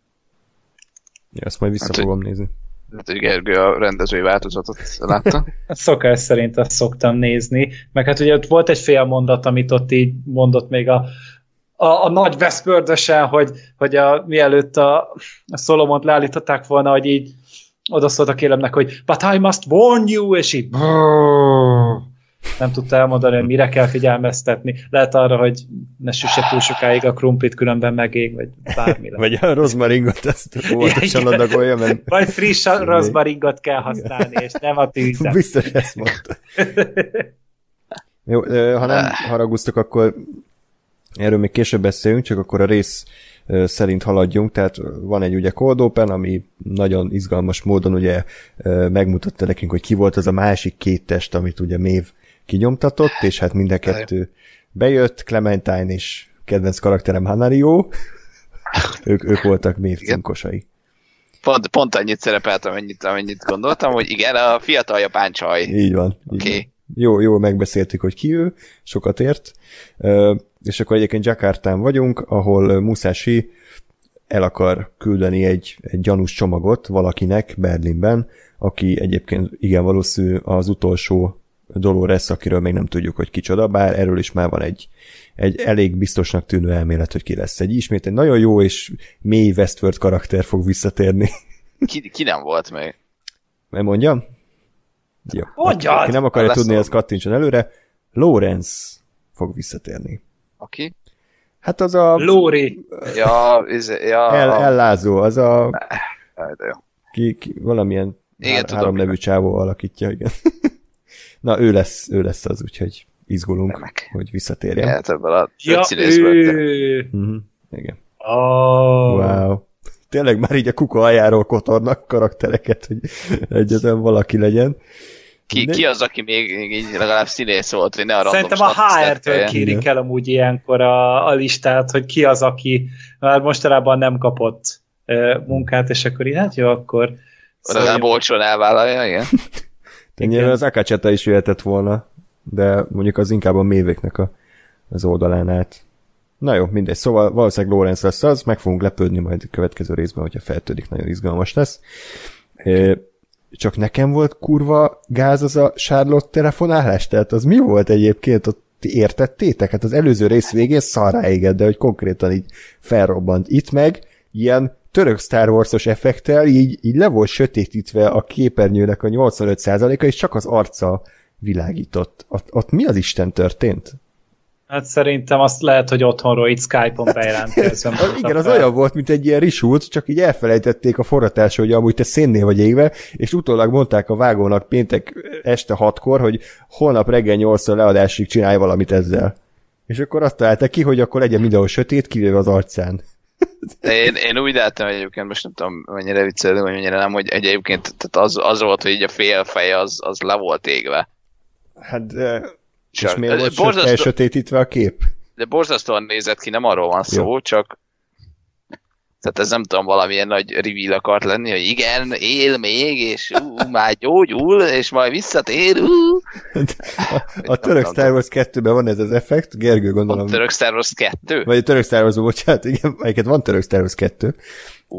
Ja, ezt majd vissza hát, fogom nézni. Hát, hogy Gergő a rendezői változatot látta. (laughs) Szokás szerint azt szoktam nézni, meg hát ugye ott volt egy fél mondat, amit ott így mondott még a a, a nagy veszpördösen, hogy, hogy a, mielőtt a, a Solomont leállították volna, hogy így oda szólt a kélemnek, hogy but I must warn you, és így nem tudta elmondani, hogy mire kell figyelmeztetni. Lehet arra, hogy ne süsse túl sokáig a krumplit, különben megég, vagy bármi. vagy a rozmaringot, ezt (laughs) óvatosan adagolja, mert... (laughs) Vagy friss rozmaringot kell használni, és nem a tűzet. Biztos ezt mondta. (laughs) Jó, ha nem haraguztok, akkor Erről még később beszélünk, csak akkor a rész szerint haladjunk, tehát van egy ugye cold open, ami nagyon izgalmas módon ugye megmutatta nekünk, hogy ki volt az a másik két test, amit ugye Mév kinyomtatott, és hát mind a kettő bejött, Clementine és kedvenc karakterem Hanario, (laughs) ők, ők voltak Mév cinkosai. Pont, pont annyit szerepeltem, amennyit, amennyit gondoltam, hogy igen, a fiatal japán csaj. Így van. Oké. Okay. Jó, jó, megbeszéltük, hogy ki ő, sokat ért és akkor egyébként Jakartán vagyunk, ahol Musashi el akar küldeni egy, egy gyanús csomagot valakinek Berlinben, aki egyébként igen valószínű az utolsó Dolores, akiről még nem tudjuk, hogy kicsoda, bár erről is már van egy, egy elég biztosnak tűnő elmélet, hogy ki lesz. Egy ismét egy nagyon jó és mély Westworld karakter fog visszatérni. (laughs) Ki, ki nem volt még? Nem mondjam? Jó. Mondjad! Aki nem akarja tudni, az kattintson előre. Lawrence fog visszatérni. Aki? Hát az a Lóri. Ja, ez, ja, el, ellázó, az a de jó. ki, ki, valamilyen Igen, há- tudom, három nevű csávó alakítja, igen. (laughs) Na, ő lesz, ő lesz az, úgyhogy izgulunk, Remek. hogy visszatérjen. Lehet ebből a Ja, ő. Uh-huh. Igen. Oh. Wow. Tényleg már így a kuka aljáról kotornak karaktereket, hogy egyetlen valaki legyen. Ki, ki az, aki még, így legalább színész volt, hogy ne a random Szerintem a HR-től kérik el amúgy ilyenkor a, a listát, hogy ki az, aki már mostanában nem kapott ö, munkát, és akkor így, hát jó, akkor Legalább olcsón elvállalja, igen. (laughs) De nyilván az Akaceta is jöhetett volna, de mondjuk az inkább a mévéknek a, az oldalán át. Na jó, mindegy. Szóval valószínűleg Lawrence lesz az, meg fogunk lepődni majd a következő részben, hogyha feltődik, nagyon izgalmas lesz. É, csak nekem volt kurva gáz az a Charlotte telefonálás, tehát az mi volt egyébként, ott ti értettétek? Hát az előző rész végén szarrá égett, de hogy konkrétan így felrobbant. Itt meg ilyen török Star Wars-os effektel így, így le volt sötétítve a képernyőnek a 85%-a, és csak az arca világított. Ott, ott mi az Isten történt? Hát szerintem azt lehet, hogy otthonról itt Skype-on bejelentkezem. Az, (laughs) igen, az olyan volt, mint egy ilyen risult, csak így elfelejtették a forratásra, hogy amúgy te szénnél vagy égve, és utólag mondták a vágónak péntek este hatkor, hogy holnap reggel nyolcszor leadásig csinálj valamit ezzel. És akkor azt találták ki, hogy akkor legyen mindenhol sötét, kivéve az arcán. Én, én úgy láttam egyébként, most nem tudom, mennyire viccelődő, vagy mennyire nem, hogy egyébként tehát az, az volt, hogy így a fél fej az, az le volt égve. Hát, de... és Csak- miért volt borzasztó- borzasztó... sötétítve a kép? De borzasztóan nézett ki, nem arról van szó, Jó. csak tehát ez nem tudom, valamilyen nagy reveal akart lenni, hogy igen, él még, és ú, már gyógyul, és majd visszatér, ú. A, a török Star Wars 2-ben van ez az effekt, Gergő gondolom. A török Star Wars 2? Vagy a török Star Wars, bocsánat, igen, melyiket van török Star Wars 2.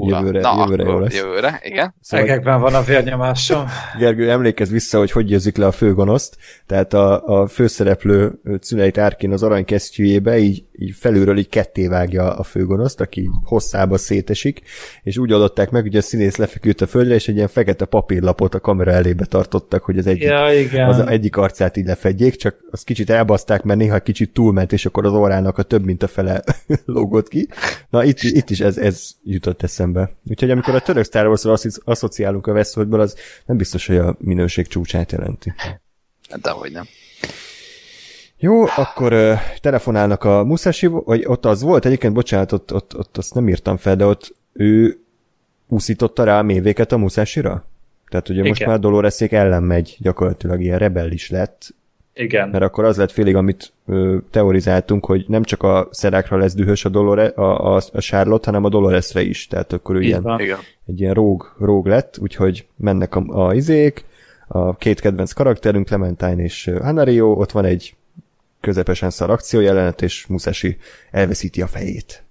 Jövőre, Na, jövőre jó akkor lesz. Jövőre, igen. Szóval Egekben van a vérnyomásom. (laughs) Gergő, emlékezz vissza, hogy hogy győzik le a főgonoszt. Tehát a, a főszereplő Cüneit Árkin az arany kesztyűjébe így, így felülről így ketté vágja a főgonoszt, aki hosszába szétesik, és úgy adották meg, hogy a színész lefeküdt a földre, és egy ilyen fekete papírlapot a kamera elébe tartottak, hogy az egyik, Ja, igen. az egyik arcát így lefedjék, csak azt kicsit elbaszták, mert néha kicsit túlment, és akkor az órának a több mint a fele (laughs) lógott ki. Na itt, itt is ez, ez jutott eszembe. Úgyhogy amikor a török Star wars asszociálunk a Westworldből, az nem biztos, hogy a minőség csúcsát jelenti. Hát Dehogy nem. Jó, akkor uh, telefonálnak a Musashi, vagy ott az volt, egyébként bocsánat, ott, ott, ott azt nem írtam fel, de ott ő úszította rá a mévéket a Musashira? Tehát ugye most Igen. már Doloreszék ellen megy, gyakorlatilag ilyen rebellis lett, Igen. mert akkor az lett félig, amit ö, teorizáltunk, hogy nem csak a szerákra lesz dühös a, Dolore, a, a, a Charlotte, hanem a Doloresre is, tehát akkor ő Így ilyen, van. Egy ilyen róg, róg lett, úgyhogy mennek a, a izék, a két kedvenc karakterünk, Clementine és Hanario, ott van egy közepesen szar akciójelenet, és Musashi elveszíti a fejét.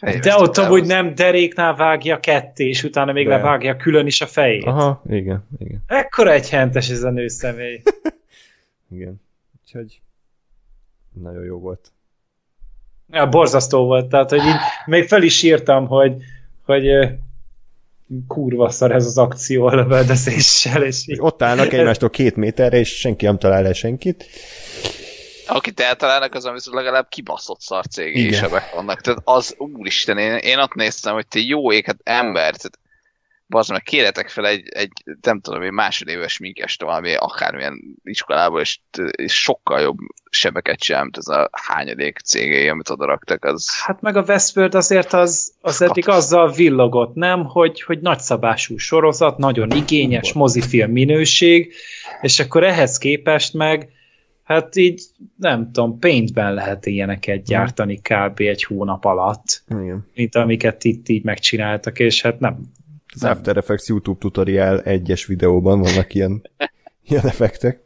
De ott amúgy nem deréknál vágja ketté, és utána még De. levágja külön is a fejét. Aha, igen, igen, Ekkora egy hentes ez a nőszemély. (laughs) igen. Úgyhogy nagyon jó volt. Ja, borzasztó volt, tehát hogy így még fel is írtam, hogy, hogy kurva szar ez az akció a lövöldözéssel, és így, Ott állnak egymástól két méterre, és senki nem talál el senkit. Akit eltalálnak, azon viszont legalább kibaszott szar Igen. sebek vannak. Tehát az, úristen, én, én ott néztem, hogy te jó ég, hát ember, tehát bazd meg, kérjetek fel egy, egy nem tudom, egy másodéves minkest valami akármilyen iskolából, és, és sokkal jobb sebeket mint ez a hányadék cégé, amit oda raktak, az hát meg a Westworld azért az, az eddig azzal villogott, nem, hogy, hogy nagyszabású sorozat, nagyon igényes mozifilm minőség, és akkor ehhez képest meg hát így, nem tudom, paintben lehet ilyeneket gyártani kb. egy hónap alatt, Igen. mint amiket itt így megcsináltak, és hát nem, Az After Effects YouTube tutorial egyes videóban vannak ilyen, (laughs) ilyen effektek.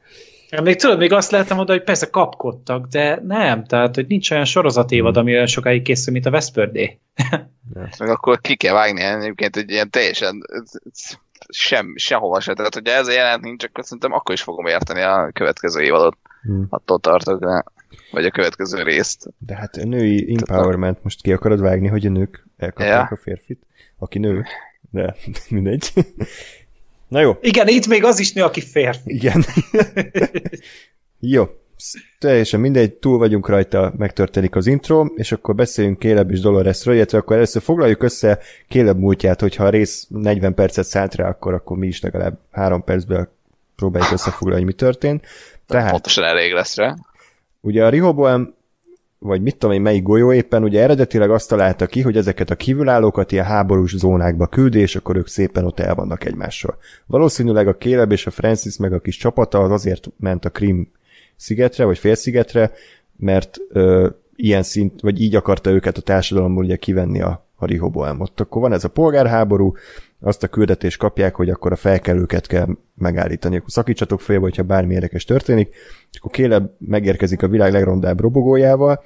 Még tudod, még azt lehetem mondani, hogy persze kapkodtak, de nem, tehát, hogy nincs olyan sorozatévad, ami olyan sokáig készül, mint a Veszpördé. (laughs) Meg akkor ki kell vágni egyébként egy ilyen teljesen sem, sehova se. Tehát, hogyha ez a jelent nincs, akkor szerintem akkor is fogom érteni a következő évadot. Hmm. Attól tartok, de, vagy a következő részt. De hát a női empowerment, most ki akarod vágni, hogy a nők elkapják ja. a férfit? Aki nő, de mindegy. Na jó. Igen, itt még az is nő, aki férfi. Igen. jó. Teljesen mindegy, túl vagyunk rajta, megtörténik az intro, és akkor beszéljünk Kéleb és Doloresről, illetve akkor először foglaljuk össze Kéleb múltját, hogyha a rész 40 percet szállt rá, akkor, akkor mi is legalább 3 percben próbáljuk összefoglalni, hogy mi történt. Tehát, Pontosan elég lesz rá. Ugye a Rehoboam vagy mit tudom én, melyik golyó éppen, ugye eredetileg azt találta ki, hogy ezeket a kívülállókat ilyen háborús zónákba küldi, és akkor ők szépen ott el vannak egymással. Valószínűleg a Caleb és a Francis meg a kis csapata az azért ment a Krim szigetre, vagy félszigetre, mert ö, ilyen szint, vagy így akarta őket a társadalomból ugye kivenni a, a Rehoboamot. Akkor van ez a polgárháború, azt a küldetést kapják, hogy akkor a felkelőket kell megállítani. Akkor szakítsatok félbe, hogyha bármi érdekes történik, és akkor Caleb megérkezik a világ legrondább robogójával,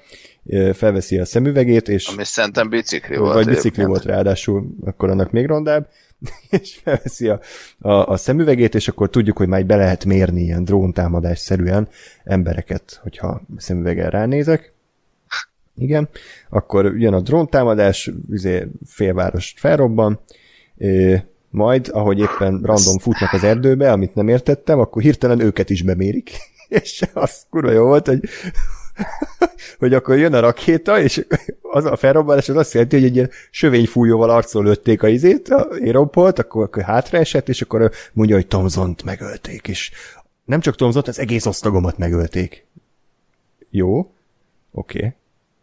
felveszi a szemüvegét, és... Ami szerintem bicikli volt. Vagy bicikli volt ráadásul, akkor annak még rondább, (laughs) és felveszi a, a, a szemüvegét, és akkor tudjuk, hogy már be lehet mérni ilyen dróntámadás-szerűen embereket, hogyha szemüveggel ránézek. Igen, akkor jön a dróntámadás, izé, félvárost felrobban, majd, ahogy éppen random futnak az erdőbe, amit nem értettem, akkor hirtelen őket is bemérik. (laughs) És az kurva jó volt, hogy (laughs) hogy akkor jön a rakéta, és az a felrobbanás az azt jelenti, hogy egy ilyen sövényfújóval arcol lőtték a izét, a éropolt, akkor, akkor hátraesett, és akkor mondja, hogy Tomzont megölték, és nem csak Tomzont, az egész osztagomat megölték. Jó, oké. Okay.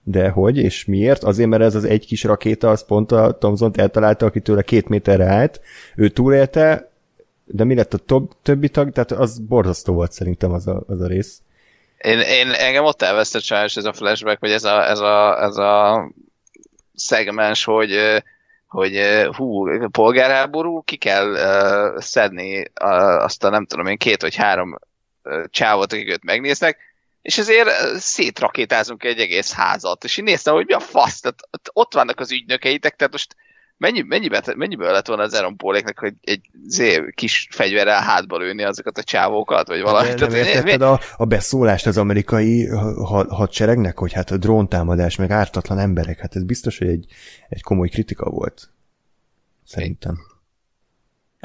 De hogy és miért? Azért, mert ez az egy kis rakéta, az pont a Thomson eltalálta, aki tőle két méterre állt. Ő túlélte, de mi lett a töb- többi tag? Tehát az borzasztó volt szerintem az a, az a rész. Én, én, engem ott elvesztett sajnos ez a flashback, vagy ez a, ez a, ez a szegmens, hogy hogy hú, polgárháború, ki kell uh, szedni uh, azt a nem tudom én két vagy három uh, csávot, akik őt megnéznek, és ezért szétrakétázunk egy egész házat, és én néztem, hogy mi a fasz, tehát ott vannak az ügynökeitek, tehát most mennyi, mennyibe, mennyiből lett volna az Aaron Pauléknek, hogy egy zé, kis fegyverrel hátba lőni azokat a csávókat, vagy valami. Nem, nem értetted a, a beszólást az amerikai hadseregnek, hogy hát a dróntámadás, meg ártatlan emberek, hát ez biztos, hogy egy, egy komoly kritika volt. Szerintem.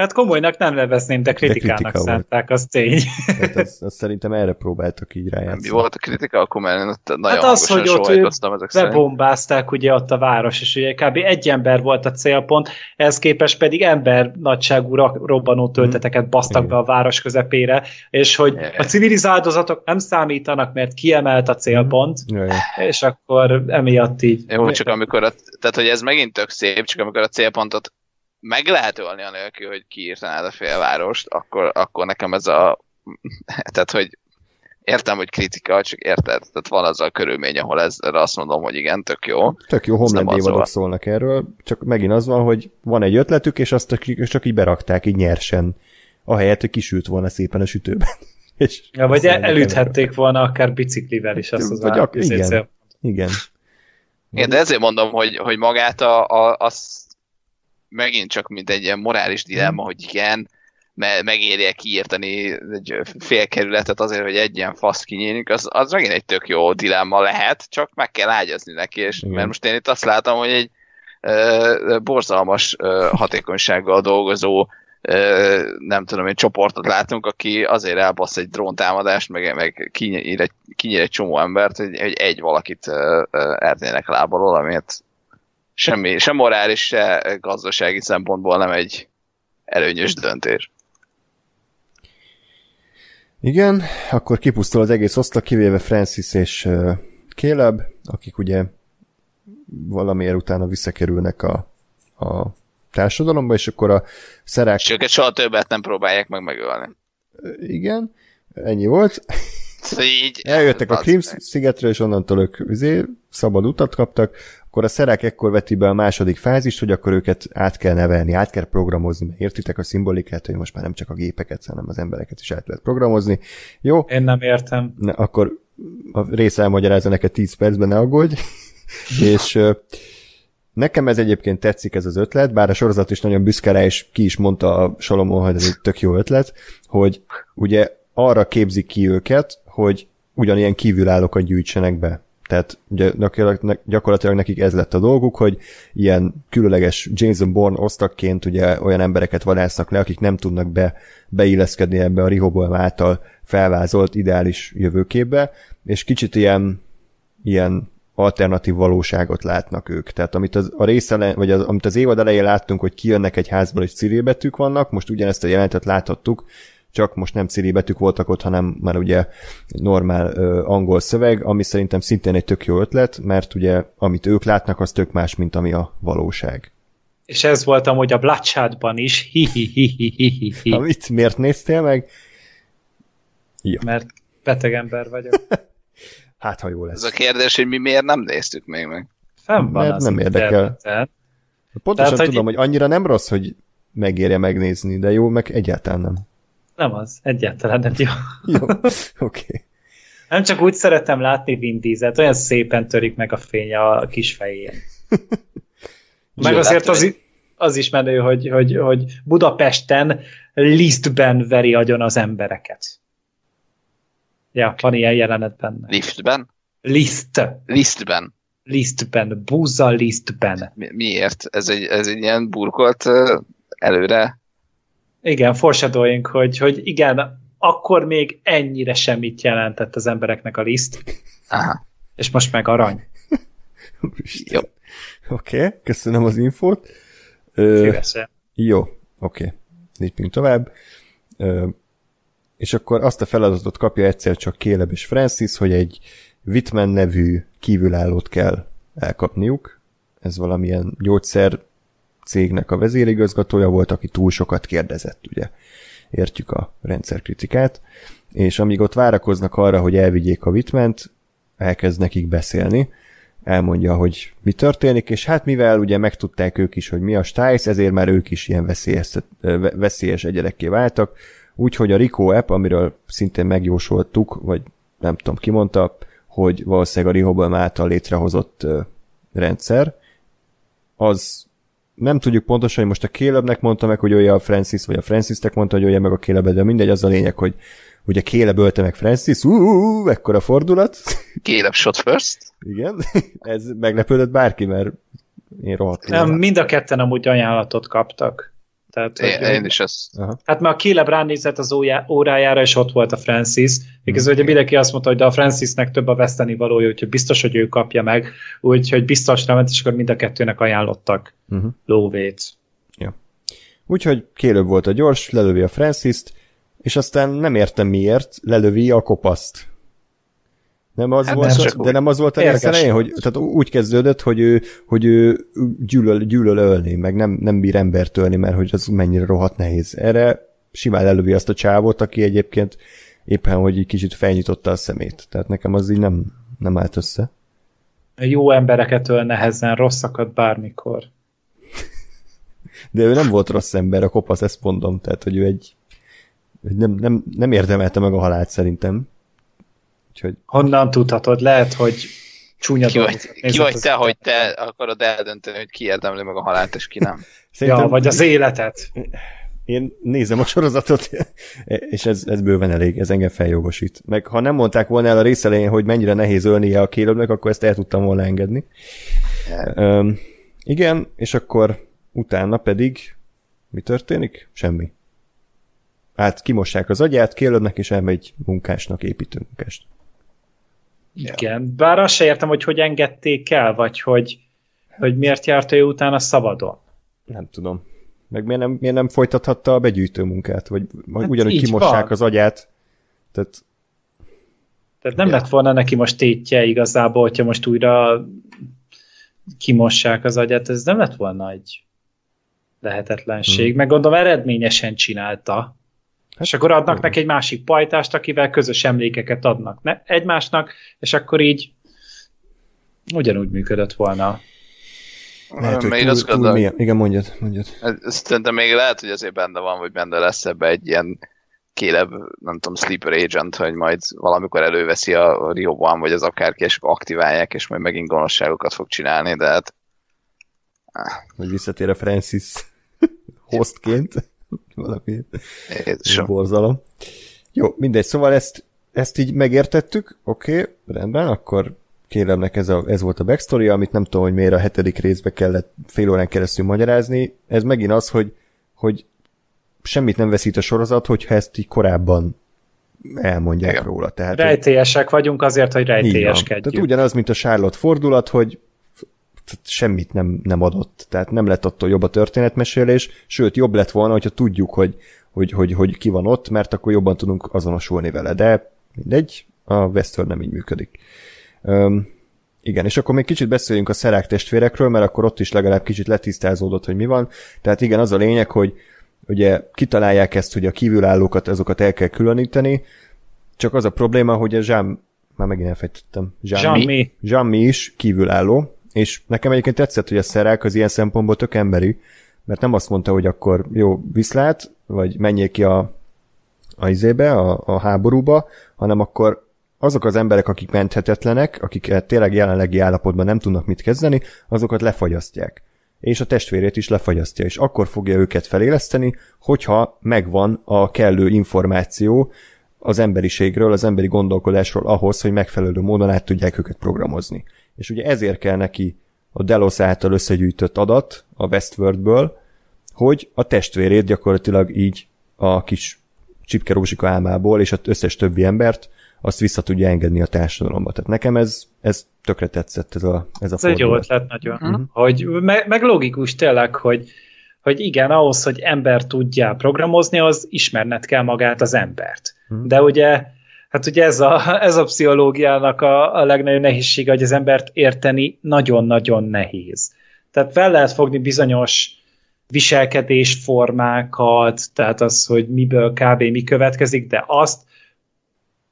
Hát komolynak nem nevezném, de kritikának de kritika szánták, volt. az tény. Tehát az, az szerintem erre próbáltak így rájátszani. Mi volt a kritika, akkor már nagyon Hát az, hogy ott bebombázták ugye ott a város, és ugye kb. egy ember volt a célpont, ez képest pedig ember nagyságú robbanó mhm. tölteteket basztak be a város közepére, és hogy a civiliz áldozatok nem számítanak, mert kiemelt a célpont, Jaj. és akkor emiatt így. Jó, csak amikor, a, tehát hogy ez megint tök szép, csak amikor a célpontot meg lehet ölni a nélkül, hogy kiírtanád a félvárost, akkor, akkor nekem ez a... (laughs) Tehát, hogy értem, hogy kritika, csak érted? Tehát van az a körülmény, ahol ez, erre azt mondom, hogy igen, tök jó. Tök jó Homeland évadok szólnak erről, csak megint az van, hogy van egy ötletük, és azt csak így berakták, így nyersen, ahelyett, hogy kisült volna szépen a sütőben. (laughs) és ja, vagy el, elüthették volna akár biciklivel is azt az vagy ak- igen, igen. Igen, de ezért mondom, hogy, hogy magát a, a, azt megint csak mint egy ilyen morális dilemma, hogy igen, me- megérje kiírtani egy fél kerületet azért, hogy egy ilyen fasz kinyílik, az, az megint egy tök jó dilemma lehet, csak meg kell ágyazni neki, és igen. mert most én itt azt látom, hogy egy ö, borzalmas ö, hatékonysággal dolgozó ö, nem tudom, egy csoportot látunk, aki azért elbasz egy dróntámadást, meg, meg kinyír egy, kinyír egy csomó embert, hogy, hogy egy valakit erdnének lábalól, amit semmi, sem morális, se gazdasági szempontból nem egy előnyös döntés. Igen, akkor kipusztul az egész osztak, kivéve Francis és Caleb, akik ugye valamiért utána visszakerülnek a, a társadalomba, és akkor a szerák... És őket soha többet nem próbálják meg megölni. Igen, ennyi volt. Szóval így... Eljöttek a Krim szigetről, és onnantól ők üzé, szabad utat kaptak. Akkor a szerek ekkor veti be a második fázist, hogy akkor őket át kell nevelni, át kell programozni, mert értitek a szimbolikát, hogy most már nem csak a gépeket, hanem az embereket is át lehet programozni. Jó? Én nem értem. Ne, akkor a rész elmagyarázza neked 10 percben, ne aggódj. (laughs) és nekem ez egyébként tetszik ez az ötlet, bár a sorozat is nagyon büszke rá, és ki is mondta a Solomon, hogy ez egy tök jó ötlet, hogy ugye arra képzik ki őket, hogy ugyanilyen kívülállókat gyűjtsenek be. Tehát gyakorlatilag nekik ez lett a dolguk, hogy ilyen különleges Jason Bourne osztakként ugye olyan embereket vadásznak le, akik nem tudnak be, beilleszkedni ebbe a Rehoboam által felvázolt ideális jövőképbe, és kicsit ilyen, ilyen alternatív valóságot látnak ők. Tehát amit az, a rész vagy az, amit az évad elején láttunk, hogy kijönnek egy házból, és cirilbetűk vannak, most ugyanezt a jelentet láthattuk, csak most nem cirilbetűk voltak ott, hanem már ugye normál ö, angol szöveg, ami szerintem szintén egy tök jó ötlet, mert ugye amit ők látnak, az tök más, mint ami a valóság. És ez volt amúgy a Bloodshotban is. Hi, hi, hi, hi, hi, hi. Amit miért néztél meg? Ja. Mert beteg ember vagyok. (laughs) hát, ha jó lesz. Ez a kérdés, hogy mi miért nem néztük még meg. Fenn van Mert nem érdekel. Pontosan Tehát, tudom, hogy... hogy annyira nem rossz, hogy megérje megnézni, de jó, meg egyáltalán nem. Nem az, egyáltalán nem jó. jó, (laughs) oké. Okay. Nem csak úgy szeretem látni Vin Dieselt, olyan szépen törik meg a fény a kis fején. (laughs) meg azért az, az is menő, hogy, hogy, hogy Budapesten lisztben veri agyon az embereket. Ja, van ilyen jelenet benne. Liftben? Liszt. Lisztben. Lisztben, búza lisztben. Mi, miért? Ez egy, ez egy ilyen burkolt előre? Igen, foreshadowing, hogy, hogy igen, akkor még ennyire semmit jelentett az embereknek a liszt. Aha. És most meg arany. jó. Oké, okay, köszönöm az infót. Szívesen. Jó, oké. Okay. Lépjünk tovább. Ö, és akkor azt a feladatot kapja egyszer csak Caleb és Francis, hogy egy Whitman nevű kívülállót kell elkapniuk. Ez valamilyen gyógyszer cégnek a vezérigazgatója volt, aki túl sokat kérdezett, ugye. Értjük a rendszerkritikát. És amíg ott várakoznak arra, hogy elvigyék a Whitment, elkezd nekik beszélni, elmondja, hogy mi történik, és hát mivel ugye megtudták ők is, hogy mi a Stice, ezért már ők is ilyen veszélyes, veszélyes egyedekké váltak, Úgyhogy a Rico app, amiről szintén megjósoltuk, vagy nem tudom, ki mondta, hogy valószínűleg a Rehoboam által létrehozott rendszer, az nem tudjuk pontosan, hogy most a Calebnek mondta meg, hogy olyan a Francis, vagy a Francisnek mondta, hogy olyan meg a Caleb, de mindegy, az a lényeg, hogy ugye Caleb ölte meg Francis, uuuh, ekkora fordulat. Caleb shot first. Igen, ez meglepődött bárki, mert én rohadtul. Mind a ketten amúgy ajánlatot kaptak. Tehát, én, hogy, én is ezt. Hát mert a Caleb ránézett az órájára, és ott volt a Francis. Igaz, hogy mindenki azt mondta, hogy de a Francisnek több a veszteni valója, úgyhogy biztos, hogy ő kapja meg. Úgyhogy biztos nem, és akkor mind a kettőnek ajánlottak uh-huh. lóvét. Ja. Úgyhogy Caleb volt a gyors, lelövi a Francis-t, és aztán nem értem miért, lelövi a kopaszt. Nem az hát volt, nem de nem az volt a rész elején, hogy tehát úgy kezdődött, hogy ő, hogy ő gyűlöl, gyűlöl ölni, meg nem, nem bír embert ölni, mert hogy az mennyire rohadt nehéz. Erre simán elővi azt a csávot, aki egyébként éppen, hogy egy kicsit felnyitotta a szemét. Tehát nekem az így nem, nem állt össze. Jó embereket öl nehezen, rosszakat bármikor. De ő nem volt rossz ember, a kopasz, ezt mondom. Tehát, hogy ő egy nem, nem, nem érdemelte meg a halált szerintem. Úgyhogy... Honnan tudhatod? Lehet, hogy csúnya ki vagy, ki vagy te, hogy te akarod eldönteni, hogy ki érdemli meg a halált, és ki nem. (laughs) Szerintem... Ja, vagy az életet. Én nézem a sorozatot, (laughs) és ez, ez bőven elég, ez engem feljogosít. Meg ha nem mondták volna el a rész elején, hogy mennyire nehéz ölnie a kélőbnek, akkor ezt el tudtam volna engedni. Um, igen, és akkor utána pedig mi történik? Semmi. Hát kimossák az agyát, kélőbnek, és elmegy munkásnak, építő Igen, bár azt se értem, hogy hogy engedték el, vagy hogy, hogy miért járt ő utána szabadon. Nem tudom. Meg miért nem, miért nem folytathatta a begyűjtő munkát, vagy, vagy hát ugyanúgy kimossák van. az agyát. Tehát, Tehát nem ja. lett volna neki most tétje igazából, hogyha most újra kimossák az agyát, ez nem lett volna egy lehetetlenség. Hmm. Meg gondolom eredményesen csinálta. Hát, és akkor adnak neki egy másik pajtást, akivel közös emlékeket adnak ne, egymásnak, és akkor így ugyanúgy működött volna. Lehet, hogy még túl, azt túl gondolom, milyen. Igen, mondjad, mondjad. Ez- Szerintem még lehet, hogy azért benne van, vagy benne lesz ebbe egy ilyen kélebb, nem tudom, sleeper agent, hogy majd valamikor előveszi a Rio One, vagy az akárki, és akkor aktiválják, és majd megint gonoszságokat fog csinálni, de hát Hogy visszatér a Francis (laughs) hostként. Valami Jézusom. borzalom. Jó, mindegy, szóval ezt, ezt így megértettük, oké, okay, rendben, akkor kélemnek ez, a, ez volt a backstory, amit nem tudom, hogy miért a hetedik részbe kellett fél órán keresztül magyarázni. Ez megint az, hogy, hogy semmit nem veszít a sorozat, hogyha ezt így korábban elmondják Igen. róla. Tehát, hogy- Rejtélyesek vagyunk azért, hogy rejtélyeskedjünk. Tehát ugyanaz, mint a Charlotte fordulat, hogy semmit nem, nem adott. Tehát nem lett attól jobb a történetmesélés, sőt, jobb lett volna, hogyha tudjuk, hogy, hogy, hogy, hogy ki van ott, mert akkor jobban tudunk azonosulni vele. De mindegy, a Westworld nem így működik. Öm, igen, és akkor még kicsit beszéljünk a szerák testvérekről, mert akkor ott is legalább kicsit letisztázódott, hogy mi van. Tehát igen, az a lényeg, hogy ugye kitalálják ezt, hogy a kívülállókat, azokat el kell különíteni, csak az a probléma, hogy a Jean, már megint elfejtettem. Jean Mi. Jean Mi is kívülálló, és nekem egyébként tetszett, hogy a szerák az ilyen szempontból tök emberi, mert nem azt mondta, hogy akkor jó, viszlát, vagy menjék ki a, a izébe, a, a háborúba, hanem akkor azok az emberek, akik menthetetlenek, akik tényleg jelenlegi állapotban nem tudnak mit kezdeni, azokat lefagyasztják. És a testvérét is lefagyasztja, és akkor fogja őket feléleszteni, hogyha megvan a kellő információ az emberiségről, az emberi gondolkodásról ahhoz, hogy megfelelő módon át tudják őket programozni. És ugye ezért kell neki a Delos által összegyűjtött adat a Westworldből, hogy a testvérét gyakorlatilag így a kis csipke rózsika álmából és az összes többi embert azt vissza tudja engedni a társadalomba. Tehát nekem ez, ez tökre tetszett ez a, ez a Ez egy jó ötlet nagyon. Mhm. Uh-huh. Hogy, meg, meg logikus tényleg, hogy, hogy igen, ahhoz, hogy ember tudja programozni, az ismerned kell magát az embert. Mhm. De ugye, hát ugye ez a, ez a pszichológiának a, a legnagyobb nehézsége, hogy az embert érteni nagyon-nagyon nehéz. Tehát fel lehet fogni bizonyos viselkedésformákat, tehát az, hogy miből kb. mi következik, de azt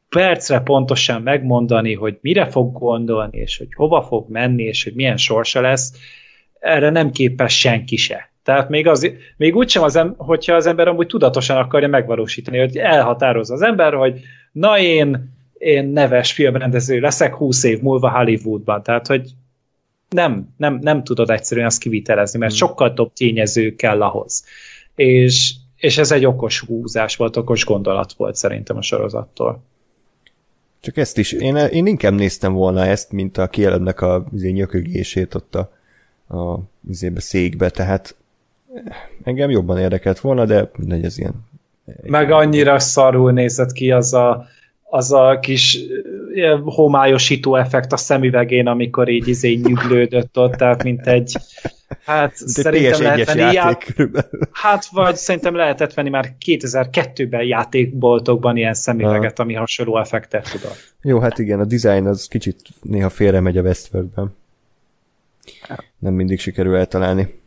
percre pontosan megmondani, hogy mire fog gondolni, és hogy hova fog menni, és hogy milyen sorsa lesz, erre nem képes senki se. Tehát még, az, még úgysem, az hogyha az ember amúgy tudatosan akarja megvalósítani, hogy elhatározza az ember, hogy na én, én neves filmrendező leszek 20 év múlva Hollywoodban. Tehát, hogy nem, nem, nem tudod egyszerűen azt kivitelezni, mert sokkal több tényező kell ahhoz. És, és ez egy okos húzás volt, okos gondolat volt szerintem a sorozattól. Csak ezt is, én, én inkább néztem volna ezt, mint a kielebnek a izé, nyökögését ott a, a izébe, székbe, tehát eh, engem jobban érdekelt volna, de mindegy, ez ilyen. Meg annyira szarul nézett ki az a, az a kis homályosító effekt a szemüvegén, amikor így izé nyüglődött ott, tehát mint egy hát Mint szerintem lehet PS1-es venni játék ját, körülbelül. hát vagy szerintem lehetett venni már 2002-ben játékboltokban ilyen szemüveget, ami hasonló effektet tudott. Jó, hát igen, a design az kicsit néha félre megy a Westworldben. Nem mindig sikerül eltalálni.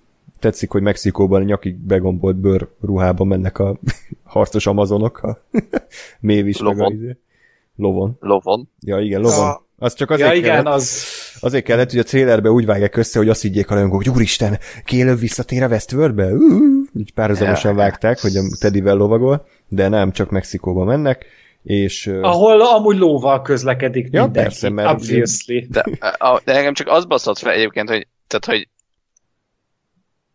Tetszik, hogy Mexikóban nyakig begombolt bőr ruhában mennek a (laughs) harcos amazonok, a (laughs) Mévis meg a Lovon. izé. Lovon. Lovon. Ja, igen, lovon. Ja. Az csak azért Ja igen, kellett, az azért kellett, hogy a trailerbe úgy vágják össze, hogy azt higgyék a rajongók, hogy úristen, Caleb visszatér a Westworldbe? Uh, így párhuzamosan vágták, hogy a Teddyvel lovagol, de nem, csak Mexikóba mennek, és ahol amúgy lóval közlekedik Ja, mindenki, persze, mert- obviously. De, a, de engem csak az baszott fel egyébként, hogy, tehát, hogy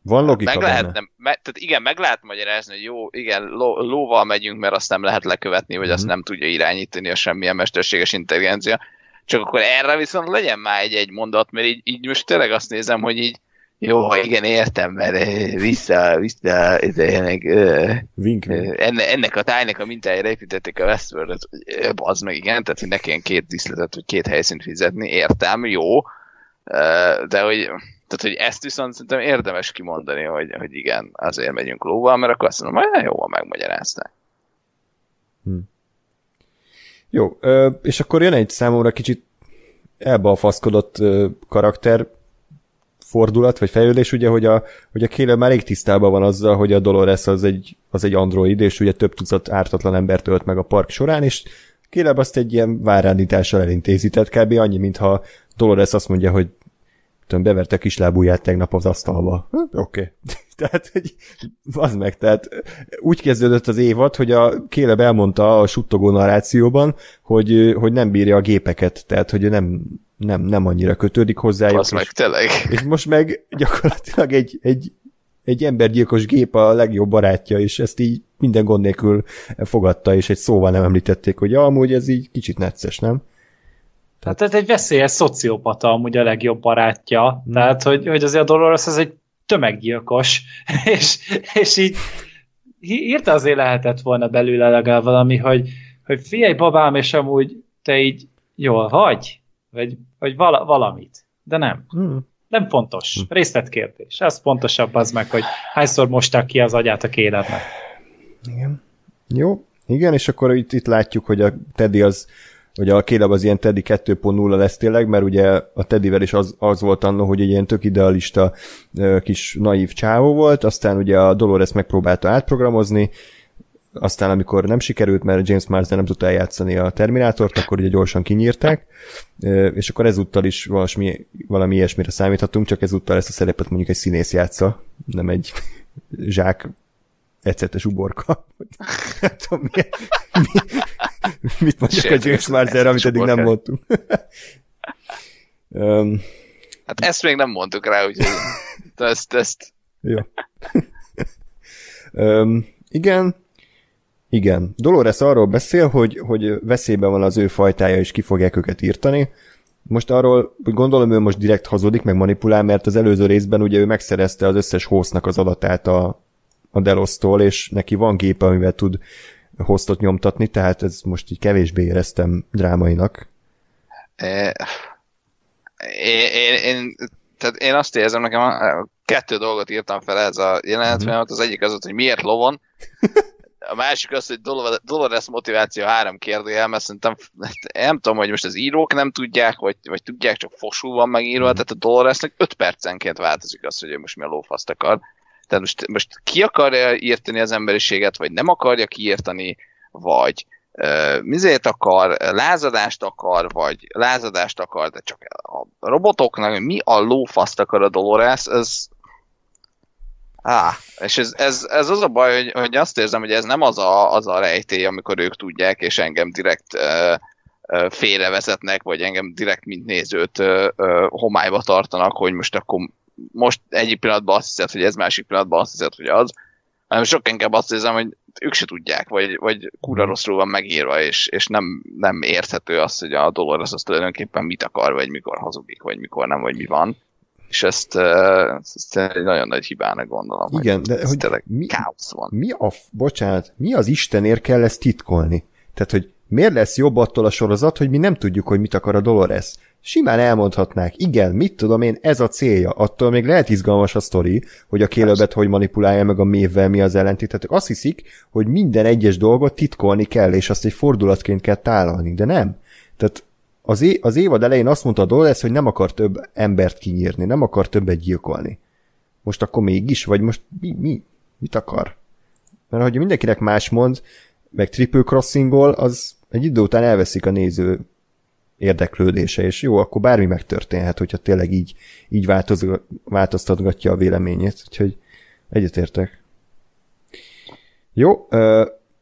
van logika meg benne. lehetne, me, tehát igen, meg lehet magyarázni, hogy jó, igen, ló, lóval megyünk, mert azt nem lehet lekövetni, vagy azt Mhm. nem tudja irányítani a semmilyen mesterséges intelligencia. Csak akkor erre viszont legyen már egy, egy mondat, mert így, így most tényleg azt nézem, hogy így jó, igen, értem, mert eh, vissza, vissza, ennek, eh, eh, vink. enne, ennek a tájnak a mintájára építették a Westworld-et, hogy bazd meg, igen, tehát hogy ne kelljen két diszletet, vagy két helyszínt fizetni, értem, jó, de hogy, tehát, hogy ezt viszont szerintem érdemes kimondani, hogy, hogy igen, azért megyünk lóval, mert akkor azt mondom, hogy jó, van megmagyarázták. Jó, ö, és akkor jön egy számomra kicsit elbalfaszkodott karakter fordulat, vagy fejlődés, ugye, hogy a, hogy a Caleb már rég tisztában van azzal, hogy a Dolores az egy, az egy android, és ugye több tucat ártatlan embert ölt meg a park során, és Caleb azt egy ilyen várándítással elintézi, tehát kb. annyi, mintha Dolores azt mondja, hogy tudom, beverte kislábúját tegnap az asztalba. Hm, Oké. Okay. (laughs) tehát, hogy az meg, tehát úgy kezdődött az évad, hogy a Kéleb elmondta a suttogó narrációban, hogy, hogy nem bírja a gépeket, tehát, hogy nem, nem, nem annyira kötődik hozzájuk. Az meg tényleg. És most meg gyakorlatilag egy, egy, egy embergyilkos gép a legjobb barátja, és ezt így minden gond nélkül fogadta, és egy szóval nem említették, hogy ja, amúgy ez így kicsit necces, nem? Tehát, tehát egy veszélyes szociopata amúgy a legjobb barátja. Hmm. Tehát, hogy, hogy azért a Dolores az egy tömeggyilkos, (laughs) és, és így írta azért lehetett volna belőle legalább valami, hogy, hogy figyelj babám, és amúgy te így jól vagy, vagy, vagy vala, valamit. De nem. Hmm. Nem fontos. Hmm. Részletkérdés. Ez pontosabb az meg, hogy hányszor mosták ki az agyát a kéletnek. Igen. Jó. Igen, és akkor itt, itt látjuk, hogy a Teddy az Ugye a Caleb az ilyen Teddy 2.0 lesz tényleg, mert ugye a Teddyvel is az, az volt annó, hogy egy ilyen tök idealista kis naív csávó volt, aztán ugye a Dolores megpróbálta átprogramozni, aztán amikor nem sikerült, mert James Marsden nem tudta eljátszani a Terminátort, akkor ugye gyorsan kinyírták, és akkor ezúttal is valami, valami ilyesmire számíthatunk, csak ezúttal ezt a szerepet mondjuk egy színész játsza, nem egy zsák ecetes uborka. (laughs) nem tudom, mi, mi, (laughs) mit mondjuk a James Marzer, amit eddig nem mondtunk. (laughs) um, hát ezt még nem mondtuk rá, úgyhogy ezt, ezt. Jó. um, igen, igen. Dolores arról beszél, hogy, hogy veszélyben van az ő fajtája, és ki fogják őket írtani. Most arról, hogy gondolom ő most direkt hazudik, meg manipulál, mert az előző részben ugye ő megszerezte az összes hostnak az adatát a, a Delosztól, és neki van gépe, amivel tud hostot nyomtatni, tehát ez most így kevésbé éreztem drámainak. É, én, én, tehát én azt érzem, nekem a, kettő dolgot írtam fel ez a jelenet, mm-hmm. az egyik az, hogy miért lovon, a másik az, hogy Dolores motiváció három kérdőjel, mert szerintem nem tudom, hogy most az írók nem tudják, vagy, vagy tudják, csak fosul van megírva, mm. tehát a Doloresnek 5 percenként változik az, hogy ő most mi a lófaszt akar. Tehát most, most ki akarja írtani az emberiséget, vagy nem akarja kiírtani, vagy uh, mizért akar, lázadást akar, vagy lázadást akar, de csak a robotoknak mi a lófaszt akar a Dolores, ez Á, és ez, ez, ez az a baj, hogy, hogy azt érzem, hogy ez nem az a, az a rejtély, amikor ők tudják, és engem direkt uh, félrevezetnek, vagy engem direkt, mint nézőt homályba tartanak, hogy most akkor most egyik pillanatban azt hiszed, hogy ez, másik pillanatban azt hiszed, hogy az, hanem sok inkább azt érzem, hogy ők se tudják, vagy, vagy kura mhm. rosszul van megírva, és, és nem, nem érthető az, hogy a Dolores az tulajdonképpen mit akar, vagy mikor hazudik, vagy mikor nem, vagy mi van. És ezt, ezt egy nagyon nagy hibának gondolom. Igen, hogy de hogy mi, káosz van. Mi a, bocsánat, mi az Istenért kell ezt titkolni? Tehát, hogy miért lesz jobb attól a sorozat, hogy mi nem tudjuk, hogy mit akar a Dolores? Simán elmondhatnák, igen, mit tudom én, ez a célja. Attól még lehet izgalmas a sztori, hogy a kélőbet hogy manipulálja meg a mévvel, mi az ellentétetek. Azt hiszik, hogy minden egyes dolgot titkolni kell, és azt egy fordulatként kell tálalni, de nem. Tehát az, é- az évad elején azt mondta a Dolores, hogy nem akar több embert kinyírni, nem akar többet gyilkolni. Most akkor mégis, vagy most mi, mi? Mit akar? Mert hogy mindenkinek más mond, meg triple crossingol, az egy idő után elveszik a néző érdeklődése, és jó, akkor bármi megtörténhet, hogyha tényleg így, így változtatgatja a véleményét, úgyhogy egyetértek. Jó,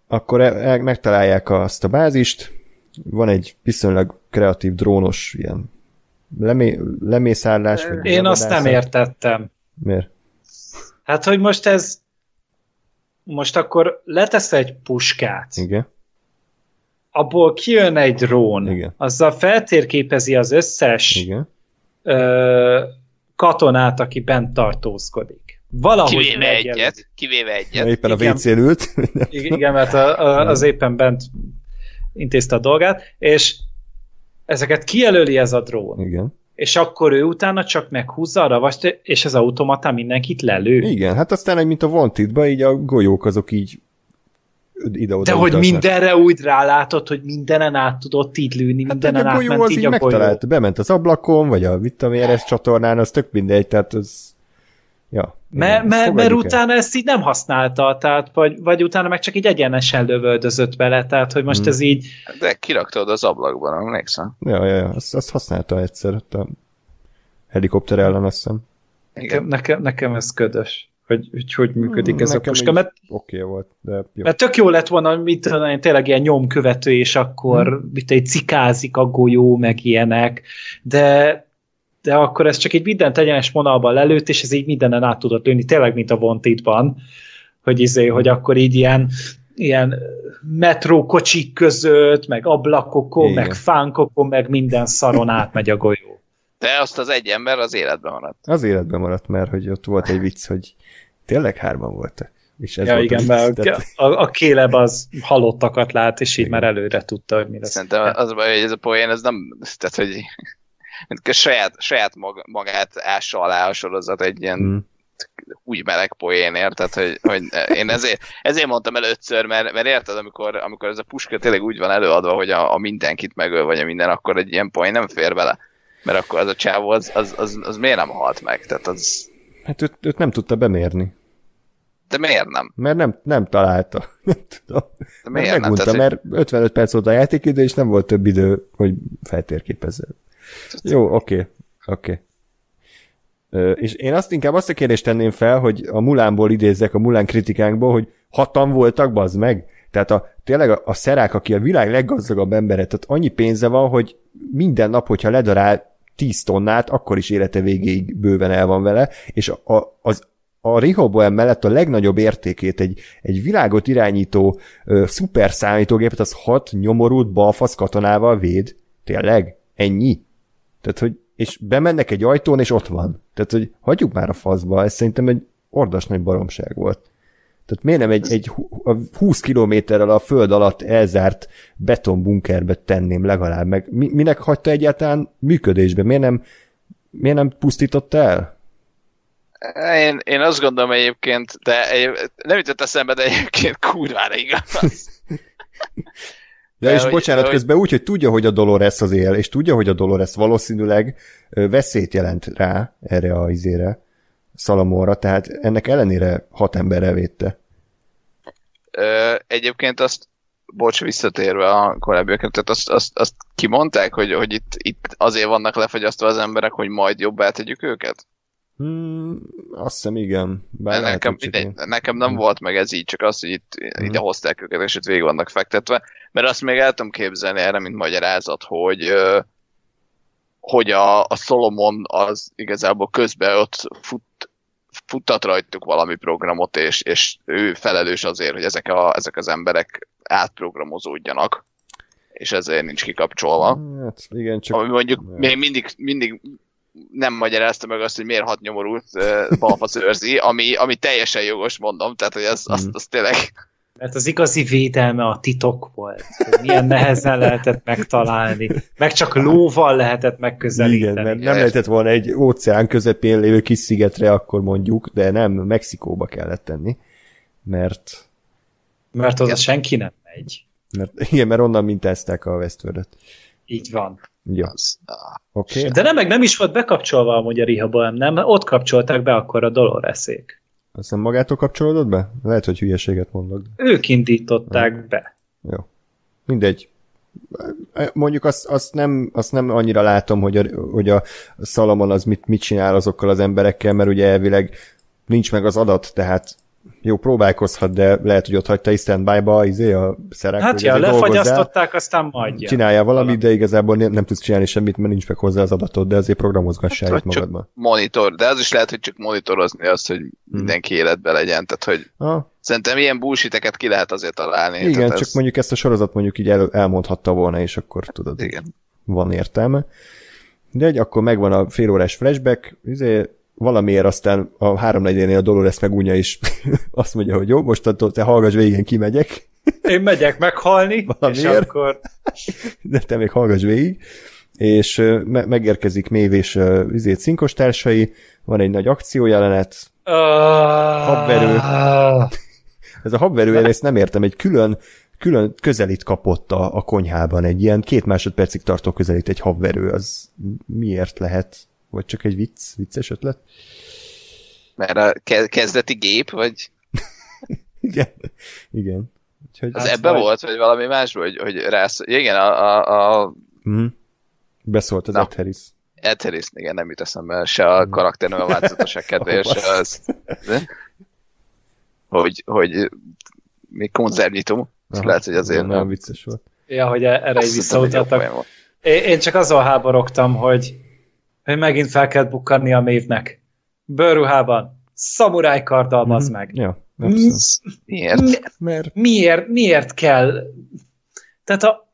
akkor e, megtalálják azt a bázist, van egy viszonylag kreatív drónos ilyen lemé, lemészállás. Én azt nem értettem. Miért? Hát, hogy most ez most akkor letesz egy puskát. Igen abból kijön egy drón, Igen. azzal feltérképezi az összes Igen. Ö, katonát, aki bent tartózkodik. Valahogy kivéve megjel... egyet, kivéve egyet. Éppen a wc ült. (laughs) Igen, mert a, a, az éppen bent intézte a dolgát, és ezeket kijelöli ez a drón. Igen. És akkor ő utána csak meghúzza a ravast, és az automata mindenkit lelő. Igen, hát aztán, mint a wanted így a golyók azok így ide-oda De hogy mindenre úgy rálátott, hogy mindenen át tudott így lőni, hát mindenen át ment az így, így a golyó. Bement az ablakon, vagy a vitaméres csatornán, az tök mindegy, tehát az... Ja, mert mert, mert utána ezt így nem használta, tehát, vagy, vagy utána meg csak így egyenesen lövöldözött vele, tehát hogy most hmm. ez így... De kiraktad az ablakban, emlékszem? Ja, ja, ja, azt, azt használta egyszer. A helikopter ellen, azt hiszem. Nekem, nekem, nekem ez ködös, hogy hogy, hogy működik ez a puska, mert, Oké okay volt, de jó. mert tök jó lett volna, mit tudom én, tényleg ilyen nyomkövető, és akkor hmm. mit egy cikázik a golyó, meg ilyenek, de de akkor ez csak egy mindent egyenes vonalban lelőtt, és ez így mindenen át tudott lőni, tényleg, mint a Wantedban, hogy izé, hogy akkor így ilyen ilyen metrókocsik között, meg ablakokon, Igen. meg fánkokon, meg minden szaron átmegy a golyó. De azt az egy ember az életben maradt. Az életben maradt, mert hogy ott volt egy vicc, hogy tényleg hárman voltak. És ez ja, volt igen, a mert tehát- a, a Kéleb az halottakat lát, és így Igen. már előre tudta, hogy mi lesz. Szerintem az a baj, hogy ez a poén, ez nem, tehát hogy saját, saját mag, magát ássa alá a sorozat egy ilyen Mm. úgy meleg poénért, tehát hogy, hogy én ezért, ezért mondtam először, mert, mert érted, amikor, amikor ez a puska tényleg úgy van előadva, hogy a, a mindenkit megöl, vagy a minden, akkor egy ilyen poén nem fér bele. Mert akkor az a csávó, az, az, az, az miért nem halt meg? Tehát az, Hát őt, őt nem tudta bemérni. de miért nem? Mert nem, nem találta. (laughs) Nem tudom. De Mert miért nem? Tehát, mert 55 perc volt a játékidő, és nem volt több idő, hogy feltérképezze. Jó, oké, oké. Ö, És én azt inkább azt a kérdést tenném fel, hogy a Mulánból idézzek a Mulán kritikánkból, hogy hatan voltak, bazd meg? Tehát a, tényleg a, a szerák, aki a világ leggazdagabb embere, tehát annyi pénze van, hogy minden nap, hogyha ledarál 10 tonnát, akkor is élete végéig bőven el van vele, és a, az, a Rehoboam mellett a legnagyobb értékét egy, egy világot irányító ö, szuper számítógépet, az hat nyomorult balfasz katonával véd. Tényleg? Ennyi? Tehát, hogy és bemennek egy ajtón, és ott van. Tehát, hogy hagyjuk már a faszba, ez szerintem egy ordas nagy baromság volt. Tehát miért nem egy, egy hu- a 20 kilométerrel a föld alatt elzárt betonbunkerbe tenném legalább, meg mi, minek hagyta egyáltalán működésbe? Miért nem, miért nem pusztította el? Én, én azt gondolom egyébként, de egy, nem jutott eszembe, de egyébként kurvára igaz. De, De és hogy- bocsánat, hogy- közben úgy, hogy tudja, hogy a Dolores az él, és tudja, hogy a Dolores valószínűleg veszélyt jelent rá, erre a izére, Szalamonra, tehát ennek ellenére hat emberre védte. Ö, egyébként azt, bocs, visszatérve a korábbiakra, tehát azt, azt, azt kimondták, hogy, hogy itt, itt azért vannak lefagyasztva az emberek, hogy majd jobbá tegyük őket? Hmm, azt hiszem igen. Bár lehet, nekem, mindegy, nekem nem Hm. volt meg ez így, csak az, hogy itt Hm. ide hozták őket, és itt végig vannak fektetve. Mert azt még el tudom képzelni erre, mint magyarázat, hogy hogy a, a Solomon az igazából közben ott fut, futtat rajtuk valami programot, és, és ő felelős azért, hogy ezek, a, ezek az emberek átprogramozódjanak, és ezért nincs kikapcsolva. Hát igen, csak... Ami mondjuk Ja. még mindig, mindig nem magyarázta meg azt, hogy miért hat nyomorult uh, balfasz őrzi, ami, ami teljesen jogos, mondom, tehát hogy az, azt, Mhm. azt tényleg Mert az igazi védelme a titok volt. Milyen nehezen lehetett megtalálni. Meg csak lóval lehetett megközelíteni. Igen, mert nem Igen. lehetett volna egy óceán közepén lévő kis szigetre, akkor mondjuk, de nem, Mexikóba kellett tenni. Mert, Mert oda senki nem megy. mert igen, mert onnan mintázták a Westworld-et. Így van. Ja. Okay. De nem, meg nem is volt bekapcsolva amúgy a Rehoboam, nem? Ott kapcsolták be akkor a Doloreszék. Azt nem magától kapcsolódott be? Lehet, hogy hülyeséget mondok. Ők indították be. Jó. Mindegy. Mondjuk azt, azt, nem, azt nem annyira látom, hogy a, hogy a Salamon az mit, mit csinál azokkal az emberekkel, mert ugye elvileg nincs meg az adat, tehát jó, próbálkozhat, de lehet, hogy ott hagyta is standby-ba izé, a szerek, Hát ja, lefagyasztották, aztán majd csinálja valamit, de igazából nem, nem tudsz csinálni semmit, mert nincs meg hozzá az adatod, de azért programozgassál Hát, itt magadban. monitor, de az is lehet, hogy csak monitorozni azt, hogy mindenki életben legyen, tehát hogy Ah, szerintem ilyen bullshiteket ki lehet azért találni. igen, tehát csak ez, mondjuk ezt a sorozat mondjuk így el, elmondhatta volna, és akkor tudod. Igen. van értelme. De egy, akkor megvan a félórás flashback, izé, valamiért aztán a háromnegyedénél a Dolores megunja is (laughs) azt mondja, hogy jó, mostantól te hallgass végén kimegyek, Én megyek meghalni, és Valamiért. akkor (laughs) de te még hallgass végig, és me- megérkezik Mév és uh, szinkos társai, van egy nagy akciójelenet, Habverő. ez a habverő, én ezt nem értem, egy külön külön közelít kapott a, a konyhában, egy ilyen két másodpercig tartó közelít egy habverő, az miért lehet? Vagy csak egy vicc, vicces ötlet? Mert a ke- kezdeti gép, vagy (laughs) Igen. Igen. Úgyhogy, az ebbe vagy- volt, vagy valami más, vagy hogy rász... Igen, a, a, a Mhm. Beszólt az Na. Ed Harris. Ed Harris, igen, nem jut eszembe se a karakternem a változatosság (laughs) kedvéért, se az, de, hogy, hogy még konzervnyitó. Lehet, hogy azért nem vicces volt. Ja, hogy erre is visszautaltak. Én csak azon háborogtam, hogy, hogy megint fel kell bukkanni a mévnek. Bőrruhában, szamuráj karddal, mm-hmm. meg. Ja, miért? Mert? Miért? Miért kell? Tehát a,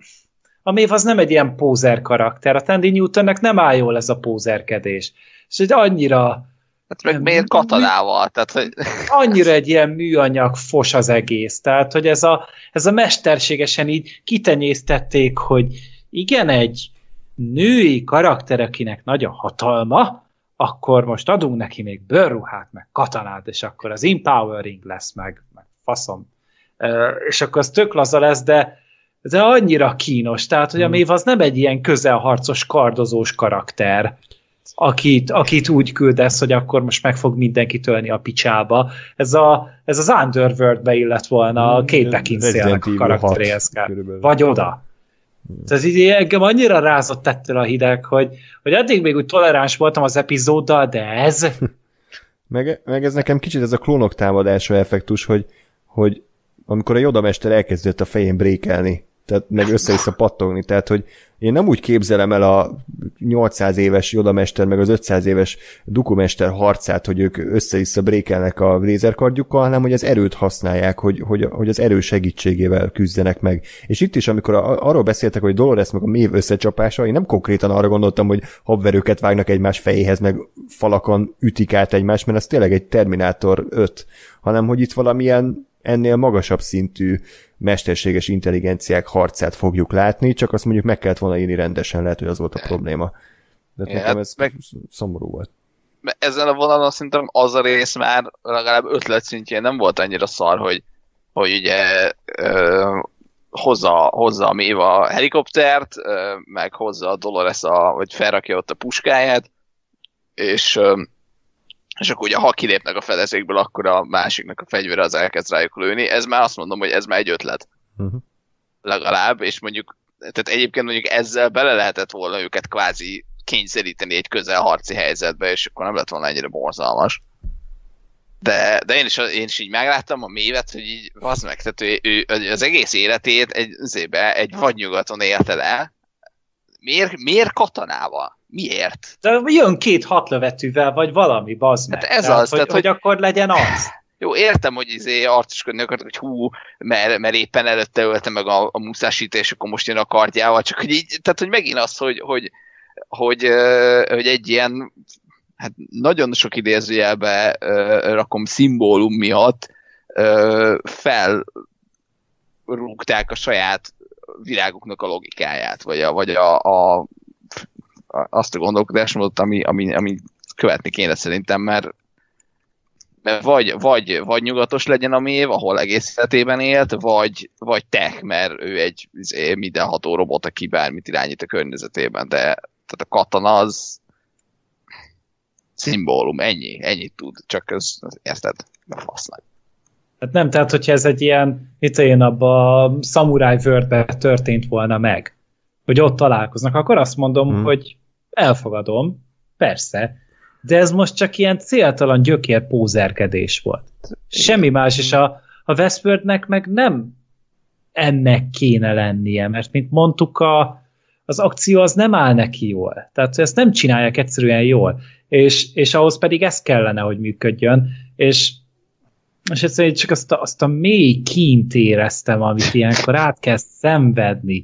a mév az nem egy ilyen pózer karakter. A Tandy Newtonnek nem áll jól ez a pózerkedés. És hogy annyira... Hát meg miért katonával? Tehát, hogy... Annyira egy ilyen műanyag fos az egész. Tehát, hogy ez a, ez a mesterségesen így kitenyésztették, hogy igen, egy női karakter, akinek nagy a hatalma, akkor most adunk neki még bőrruhát, meg katonát, és akkor az empowering lesz, meg, meg faszom. És akkor az tök laza lesz, de, de annyira kínos, tehát, hogy a Mév hmm. az nem egy ilyen közelharcos, kardozós karakter, akit, akit úgy küldesz, hogy akkor most meg fog mindenki tölni a picsába. Ez, a, ez az Underworld-be illet volna a hmm, Kate Beckinsale-nek a karakteréhez Vagy oda. Tehát így engem annyira rázott ettől a hideg, hogy, hogy eddig még úgy toleráns voltam az epizóddal, de ez... (laughs) meg, meg ez nekem kicsit ez a klónok támadása effektus, hogy, hogy amikor a Jodamester elkezdett a fején brékelni, tehát meg össze-vissza pattogni, tehát hogy én nem úgy képzelem el a 800 éves Jodamester meg az 500 éves Dukumester harcát, hogy ők össze-vissza brékelnek a lézerkardjukkal, hanem hogy az erőt használják, hogy, hogy, hogy az erő segítségével küzdenek meg. És itt is, amikor a, arról beszéltek, hogy Dolores meg a mév összecsapása, én nem konkrétan arra gondoltam, hogy habverőket vágnak egymás fejéhez, meg falakon ütik át egymást, mert ez tényleg egy Terminátor 5, hanem hogy itt valamilyen ennél magasabb szintű mesterséges intelligenciák harcát fogjuk látni, csak azt mondjuk meg kellett volna írni rendesen, lehet, hogy az volt a probléma. De ja, nekem hát ez meg... szomorú volt. Ezen a vonalon szerintem az a rész már legalább ötlet szintjén nem volt annyira szar, hogy, hogy ugye ö, hozza, hozza a Méva a helikoptert, ö, meg hozza a Dolores, a, vagy felrakja ott a puskáját, és ö, és akkor ugye ha kilépnek a fedezékből, akkor a másiknak a fegyvere az elkezd rájuk lőni. Ez már azt mondom, hogy ez már egy ötlet. Uh-huh. Legalább, és mondjuk, tehát egyébként mondjuk ezzel bele lehetett volna őket kvázi kényszeríteni egy közelharci helyzetbe, és akkor nem lett volna ennyire borzalmas. De, de én, is, én is így megláttam a mévet, hogy így, az meg, tehát ő, ő, az egész életét egy, zébe, egy vadnyugaton élte le. Miért, miért katonával? Miért? De jön két hatlövetűvel, vagy valami, bazd meg. Hát ez tehát, az. Hogy, tehát, hogy, hogy akkor legyen az. Jó, értem, hogy izé arcoskodni akart, hogy hú, mert, mert éppen előtte ölte meg a, a muszásít, és akkor most jön a kardjával, csak hogy így, tehát hogy megint az, hogy, hogy, hogy, hogy egy ilyen hát nagyon sok idézőjelbe rakom szimbólum miatt felrúgták a saját viráguknak a logikáját, vagy a, vagy a, a azt a gondolkodásmódot, ami, ami, ami követni kéne szerintem, mert, mert vagy, vagy, vagy nyugatos legyen a mév, ahol egész életében élt, vagy, vagy tech, mert ő egy izé, mindenható robot, aki bármit irányít a környezetében, de tehát a katana az szimbólum, ennyi, ennyit tud, csak ez, érted, a fasznak. Hát nem, tehát hogyha ez egy ilyen, itt én abban a Samurai world történt volna meg, hogy ott találkoznak, akkor azt mondom, hmm. hogy elfogadom, persze, de ez most csak ilyen céltalan gyökér pózerkedés volt. Semmi más, és a, a Westworldnek meg nem ennek kéne lennie, mert mint mondtuk, a, az akció az nem áll neki jól. Tehát ezt nem csinálják egyszerűen jól. És, és ahhoz pedig ez kellene, hogy működjön. És, és egyszerűen csak azt a, azt a mély kint éreztem, amit ilyenkor át kell szenvedni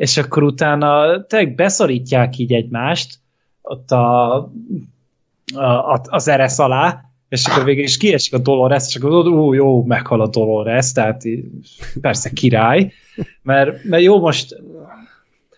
és akkor utána tényleg beszorítják így egymást ott a, a, az eresz alá, és akkor végül is kiesik a Dolores, és akkor ú, jó, meghal a Dolores, tehát persze király, mert, mert jó, most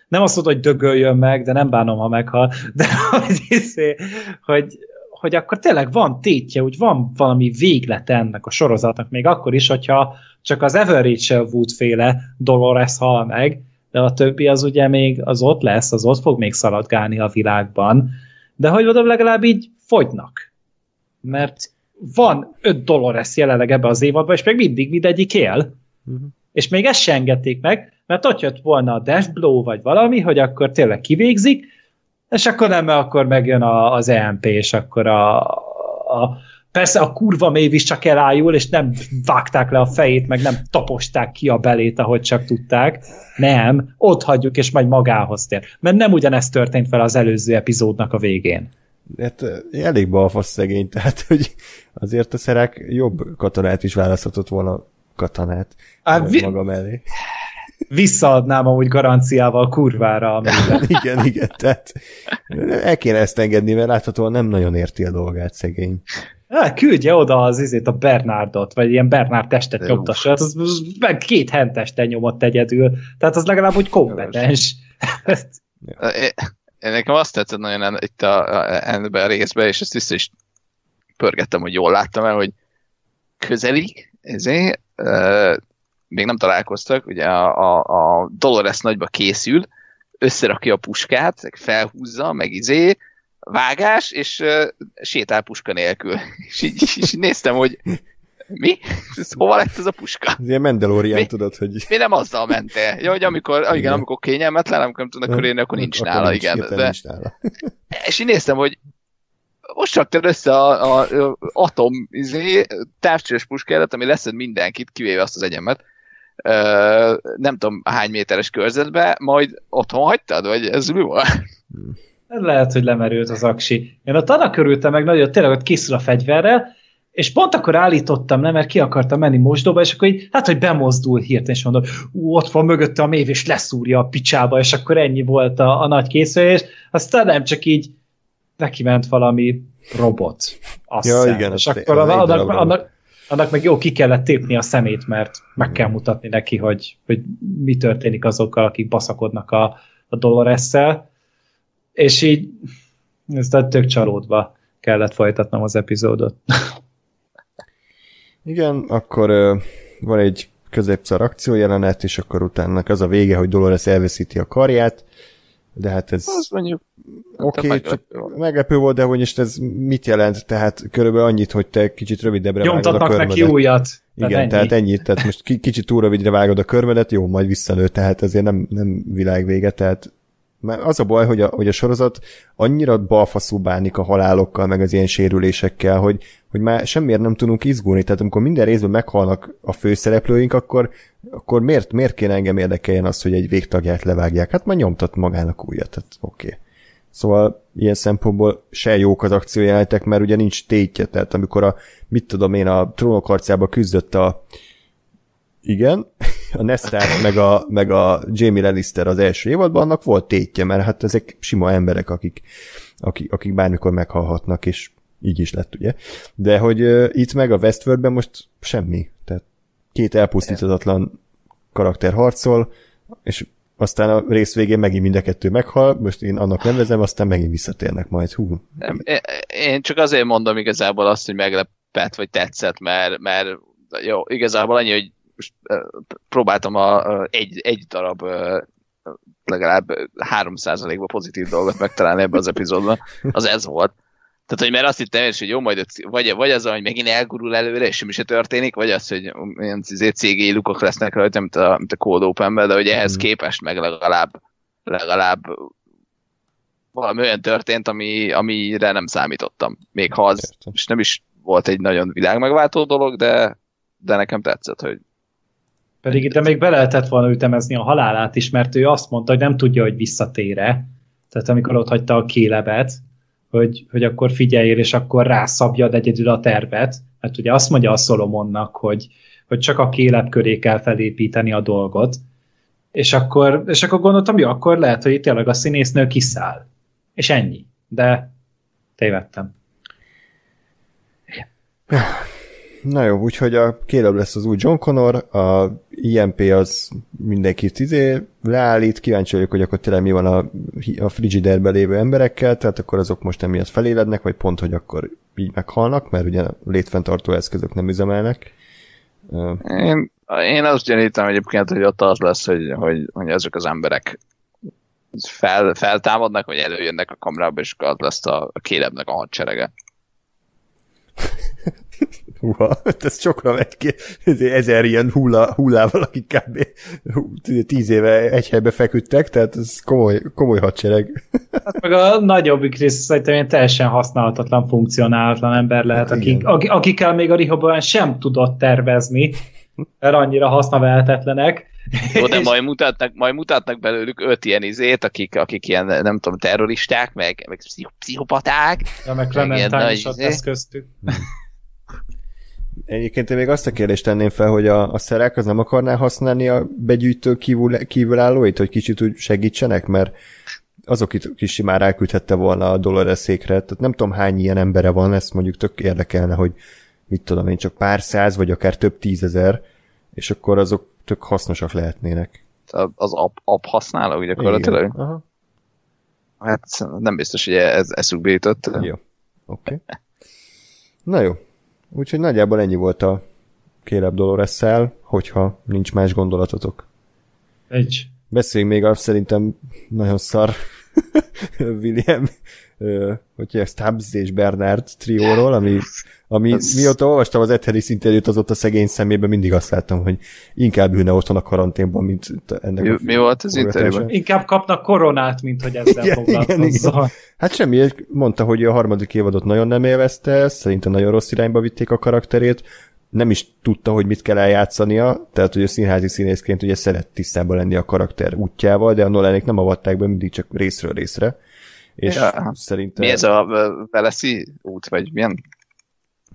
nem azt mondod, hogy dögöljön meg, de nem bánom, ha meghal, de (laughs) hogy, hiszé, hogy, hogy akkor tényleg van tétje, úgy van valami véglet ennek a sorozatnak, még akkor is, hogyha csak az Ever Rachel Wood féle Dolores hal meg, de a többi az ugye még az ott lesz, az ott fog még szaladgálni a világban, de hogy mondom, legalább így fogynak. Mert van öt Dolores jelenleg ebbe az évadban, és még mindig mindegyik él. Uh-huh. És még ezt se engedték meg, mert ott jött volna a Death Blow, vagy valami, hogy akkor tényleg kivégzik, És akkor nem, mert akkor megjön a, az EMP, és akkor a, a persze a kurva Mavis csak elájul, és nem vágták le a fejét, meg nem taposták ki a belét, ahogy csak tudták. Nem, ott hagyjuk, és majd magához tér. Mert nem ugyanezt történt fel az előző epizódnak a végén. Hát elég balfasz szegény, tehát (laughs) hogy azért a szerák jobb katonát is választhatott volna katonát Á, vi- maga mellé. (laughs) Visszaadnám amúgy garanciával kurvára. Amiben. (laughs) igen, igen, tehát el kéne ezt engedni, mert láthatóan nem nagyon érti a dolgát szegény. Hát, küldje oda az izét a Bernardot, vagy ilyen Bernard testet nyomtassa, hát az, az meg két henteste nyomott egyedül, tehát az legalább úgy kompetens. (laughs) Én nekem azt tetszett nagyon itt a, a, részben, és ezt vissza is pörgettem, hogy jól láttam el, hogy közelig, ezért uh, még nem találkoztak, ugye a, a, a Dolores nagyba készül, összerakja a puskát, felhúzza, meg izé, vágás, és uh, sétál puska nélkül. (laughs) És így, és néztem, hogy mi? Ez hova lett ez a puska? Ez ilyen Mandalorian, Mi? tudod, hogy... Mi nem azzal mentél? Ja, hogy amikor, igen, Igen. amikor kényelmetlen, amikor nem tudnak körülni, akkor nincs Akkor nála, igen. hirtelen De, Nincs nála. (laughs) és így néztem, hogy most raktad össze a, a, a atom izé, távcsős puskádat, ami leszed mindenkit, kivéve azt az egyemet, Ö, nem tudom hány méteres körzetbe, majd otthon hagytad, vagy ez mi volt? Lehet, hogy lemerült az aksi. Én ott annak örültem meg nagyon, tényleg ott készül a fegyverrel, és pont akkor állítottam le, mert ki akartam menni mosdóba, és akkor így, hát, hogy bemozdul hirtelen, és mondom, ú, ott van mögötte a mév, és leszúrja a picsába, és akkor ennyi volt a, a nagy készülés, aztán nem csak így neki ment valami robot. Azt Ja, hiszem. igen, és akkor az egy annak, annak, annak, annak meg jó ki kellett tépni a szemét, mert meg kell mutatni neki, hogy, hogy mi történik azokkal, akik baszakodnak a, a Dolores-szel, és így ezt a tök csalódva kellett folytatnom az epizódot. (laughs) Igen, akkor ö, van egy középszar akciójelenet, és akkor utána az a vége, hogy Dolores elveszíti a karját, de hát ez Az mondjuk oké, okay, csak meglepő volt. de hogy most ez mit jelent? Tehát körülbelül annyit, hogy te kicsit rövidebbre vágod a Nyomtatnak neki körmedet. újat. Igen, ennyi. tehát ennyit, tehát most ki, kicsit túl rövidre vágod a körmedet, jó, majd visszanő, tehát ezért nem, nem világvége, tehát mert az a baj, hogy a, hogy a sorozat annyira balfaszú bánik a halálokkal, meg az ilyen sérülésekkel, hogy, hogy már semmiért nem tudunk izgulni, tehát amikor minden részben meghalnak a főszereplőink, akkor, akkor miért, miért kéne engem érdekeljen az, hogy egy végtagját levágják? Hát már nyomtat magának újat, tehát oké. Okay. Szóval ilyen szempontból se jók az akciójelenetek, mert ugye nincs tétje, tehát amikor a, mit tudom én, a trónok harcába küzdött a igen, a Nestor meg a, meg a Jamie Lannister az első évadban, annak volt tétje, mert hát ezek sima emberek, akik, akik, akik bármikor meghalhatnak, és így is lett, ugye. De hogy uh, itt meg a Westworldben most semmi. Tehát két elpusztítatlan karakter harcol, és aztán a rész végén megint mind a kettő meghal, most én annak nevezem, aztán megint visszatérnek majd. Hú, Nem, én csak azért mondom igazából azt, hogy meglepett, vagy tetszett, mert, mert jó, igazából annyi, hogy most, próbáltam a, a, egy, egy darab legalább 3%-ban pozitív dolgot megtalálni ebben az epizódban, az ez volt. Tehát, hogy mert azt hittem is, hogy jó, majd vagy, vagy az, hogy megint elgurul előre, és semmi se történik, vagy az, hogy ilyen izé CGI lukok lesznek rajta, mint a, mint a Cold open de hogy ehhez Mhm. képest meg legalább, legalább valami olyan történt, ami, amire nem számítottam. Még ha az és nem is volt egy nagyon világmegváltó dolog, de, de nekem tetszett, hogy Pedig ide még be lehetett volna ütemezni a halálát is, mert ő azt mondta, hogy nem tudja, hogy visszatére. Tehát amikor ott hagyta a kélebet, hogy, hogy akkor figyeljél, és akkor rászabjad egyedül a tervet. Mert ugye azt mondja a Szolomonnak, hogy, hogy csak a kéleb köré kell felépíteni a dolgot. És akkor, és akkor gondoltam, jó, akkor lehet, hogy itt tényleg a színésznő kiszáll. És ennyi. De tévedtem. Na jó, úgyhogy a Caleb lesz az új John Connor, a IMP az mindenkit izé leállít, kíváncsi vagyok, hogy akkor tényleg mi van a, a frigiderben lévő emberekkel, tehát akkor azok most emiatt felélednek, vagy pont, hogy akkor így meghalnak, mert ugye létfenntartó eszközök nem üzemelnek. Én, én azt gyanítom egyébként, hogy ott az lesz, hogy, hogy, hogy ezek az emberek fel, feltámadnak, vagy előjönnek a kamerába, és az lesz a, a kélebnek a hadserege. Uha, (laughs) ez sokra megy ki. Ezer ilyen hulla, hullával, akik kb. tíz éve egy helybe feküdtek, tehát ez komoly, komoly hadsereg. (laughs) Hát meg a nagyobbik rész szerintem ilyen teljesen használhatatlan, funkcionálatlan ember lehet, hát akik, akikkel még a Rehoboam sem tudott tervezni, mert annyira hasznavehetetlenek. Jó, de (laughs) majd mutatnak, majd mutatnak belőlük öt ilyen izét, akik, akik ilyen, nem tudom, terroristák, meg, meg pszichopaták. Ja, meg Clementine is ott izé. köztük. Egyébként én még azt a kérdést tenném fel, hogy a, a szerek az nem akarná használni a begyűjtő kívül, kívülállóit, hogy kicsit úgy segítsenek, mert azok itt is simán elküldhette volna a Dolores-székre, tehát nem tudom hány ilyen embere van, ezt mondjuk tök érdekelne, hogy mit tudom én, csak pár száz, vagy akár több tízezer, és akkor azok tök hasznosak lehetnének. Az app, app használó gyakorlatilag? Igen. Aha. Hát nem biztos, hogy ez eszükbe jutott. Jó, oké. Okay. Na jó, úgyhogy nagyjából ennyi volt a Caleb dolores hogyha nincs más gondolatotok. Egy. Beszéljünk még azt szerintem nagyon szar (laughs) William, hogy a Stubbs és Bernard trióról, ami ami ez... mióta olvastam az Ed Harris interjút, azóta szegény szemében mindig azt láttam, hogy inkább ülne otthon a karanténban, mint ennek mi, a mi volt az interjúban? Inkább kapnak koronát, mint hogy ezzel igen, igen, igen. Hát semmi, mondta, hogy a harmadik évadot nagyon nem élvezte, szerintem nagyon rossz irányba vitték a karakterét, nem is tudta, hogy mit kell eljátszania, tehát hogy a színházi színészként ugye szeret tisztában lenni a karakter útjával, de a Nolanék nem avatták be mindig csak részről részre. És ja. szerintem... Mi ez a Veleszi út, vagy milyen?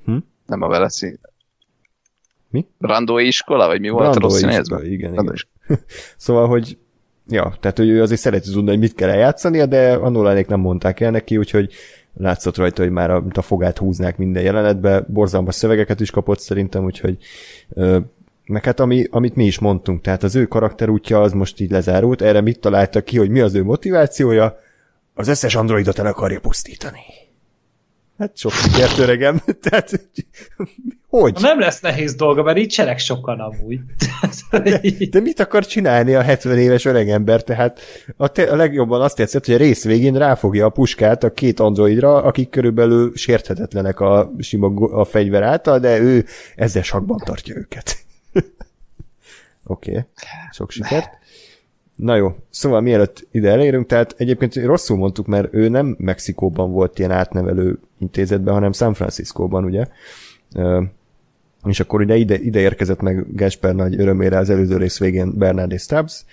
Hm? Nem a Veleszi. Mi? Randói iskola, vagy mi volt Randói a rossz iskola, igen, igen. (laughs) szóval, hogy ja, tehát hogy ő azért szereti tudni, hogy mit kell eljátszania, de a Nolanék nem mondták el neki, úgyhogy látszott rajta, hogy már a, a fogát húznák minden jelenetbe, borzalmas szövegeket is kapott szerintem, úgyhogy ö, meg hát ami, amit mi is mondtunk, tehát az ő karakterútja az most így lezárult, erre mit találtak ki, hogy mi az ő motivációja? Az összes androidot el akarja pusztítani. Hát sok sikert, öregem. (laughs) Tehát, hogy? Nem lesz nehéz dolga, mert így cselek sokan amúgy. de, de mit akar csinálni a 70 éves öregember? Tehát a, te, a legjobban azt tetszett, hogy a rész végén ráfogja a puskát a két androidra, akik körülbelül sérthetetlenek a sima a fegyver által, de ő ezzel sakban tartja őket. (laughs) Oké, okay. sok sikert. Na jó, szóval mielőtt ide elérünk, tehát egyébként rosszul mondtuk, mert ő nem Mexikóban volt ilyen átnevelő intézetben, hanem San Franciscóban, ugye? És akkor ugye ide, ide érkezett meg Gasper nagy örömére az előző rész végén Bernard és Stubbs.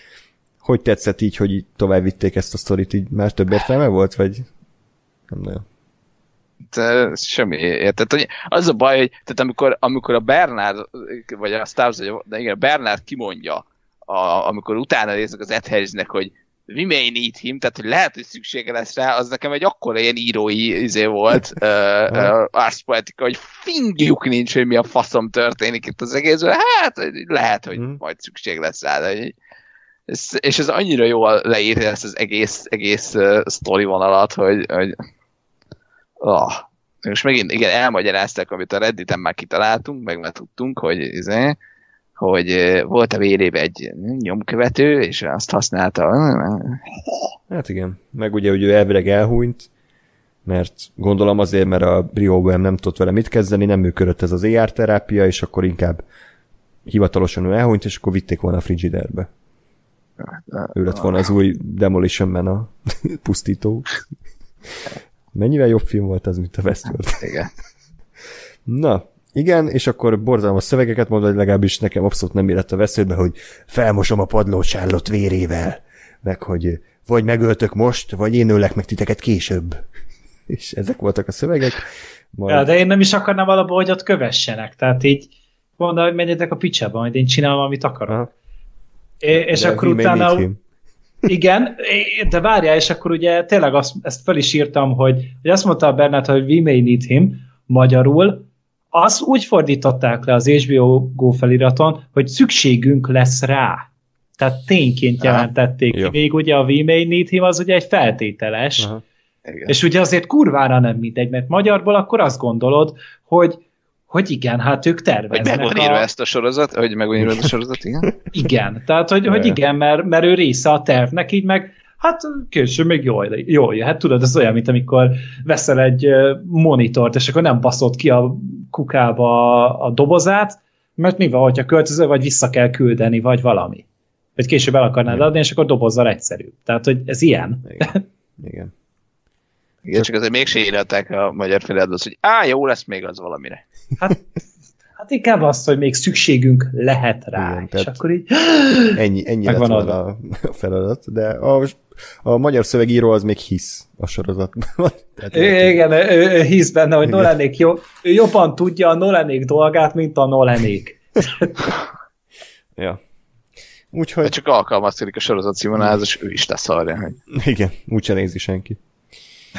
Hogy tetszett így, hogy így tovább vitték ezt a sztorit, így már több értelme volt, vagy nem nagyon? De semmi? Hogy az a baj, hogy tehát amikor, amikor a Bernard, vagy a Stubbs, vagy de igen, a Bernard kimondja, a, amikor utána néznek az Ed Harrisnek, hogy we may need him, tehát hogy lehet, hogy szüksége lesz rá, az nekem egy akkora ilyen írói izé volt, uh, uh, arszpoetika, hogy fingjuk nincs, hogy mi a faszom történik itt az egészben, hát lehet, hogy hmm. majd szükség lesz rá, de ez, és ez annyira jól leírja ezt az egész, egész uh, sztori vonalat, hogy, hogy oh. most megint igen, elmagyarázták, amit a Redditen már kitaláltunk, meg már tudtunk, hogy izé, hogy volt a vérébe egy nyomkövető, és azt használta. Hát igen, meg ugye, hogy ő elvileg elhúnyt, mert gondolom azért, mert a Brióban nem tudott vele mit kezdeni, nem működött ez az ER terápia, és akkor inkább hivatalosan ő elhúnyt, és akkor vitték volna a frigiderbe. Ő lett volna az új Demolition Man a (laughs) pusztító. Mennyivel jobb film volt az, mint a Westworld. Igen. Na, igen, és akkor borzalmas szövegeket mondod, hogy legalábbis nekem abszolút nem érett a veszélybe, hogy felmosom a padlósállott vérével, meg hogy vagy megöltök most, vagy én ölek meg titeket később. (laughs) És ezek voltak a szövegek. Majd... Ja, de én nem is akarnám alapból, hogy ott kövessenek. Tehát így mondom, hogy menjetek a picsába, majd én csinálom, amit akarok. Aha. É, és de akkor utána... Igen, de várjál, és akkor ugye tényleg azt, ezt fel is írtam, hogy, hogy azt mondta a Bernát, hogy we may need him, magyarul, azt úgy fordították le az HBO Go feliraton, hogy szükségünk lesz rá. Tehát tényként jelentették ki. Még ugye a We May Need Him az ugye egy feltételes, Aha. és ugye azért kurvára nem mindegy, mert magyarból akkor azt gondolod, hogy hogy igen, hát ők terveznek. Hogy meg van írva a... ezt a sorozat, hogy meg van írva ezt a sorozat, igen? igen, tehát hogy, hogy igen, mert, mert ő része a tervnek, így meg Hát később még jól, jól jöhet. Tudod, ez olyan, mint amikor veszel egy monitort, és akkor nem baszod ki a kukába a dobozát, mert mi van, hogyha költöző, vagy vissza kell küldeni, vagy valami. Vagy később el akarnád adni, és akkor dobozzal egyszerű. Tehát, hogy ez ilyen. Igen. Igen. Igen, csak azért mégsem írták a magyar feladót, hogy á, jó lesz még az valamire. Hát, hát inkább azt, hogy még szükségünk lehet rá. Igen, és akkor így... (gasps) Ennyi, ennyi lett volna a (laughs) feladat, de a, a magyar szövegíró az még hisz a sorozatban. (laughs) Tehát igen, ő, ő hisz benne, hogy Nolanék jó, ő jobban tudja a Nolanék dolgát, mint a Nolanék. (laughs) ja. Úgyhogy... csak alkalmazkodik a sorozat színvonalához, és ő is tesz arra. Hogy... Igen, úgyse nézi senki.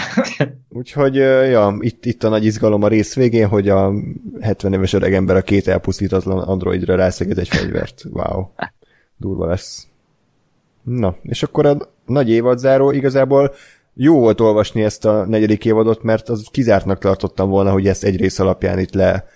(laughs) Úgyhogy, ja, itt, itt a nagy izgalom a rész végén, hogy a 70 éves öreg ember a két elpusztítatlan androidra rászeged egy fegyvert. Wow. Durva lesz. Na, és akkor a nagy évadzáró igazából jó volt olvasni ezt a negyedik évadot, mert az kizártnak tartottam volna, hogy ezt egy rész alapján itt le,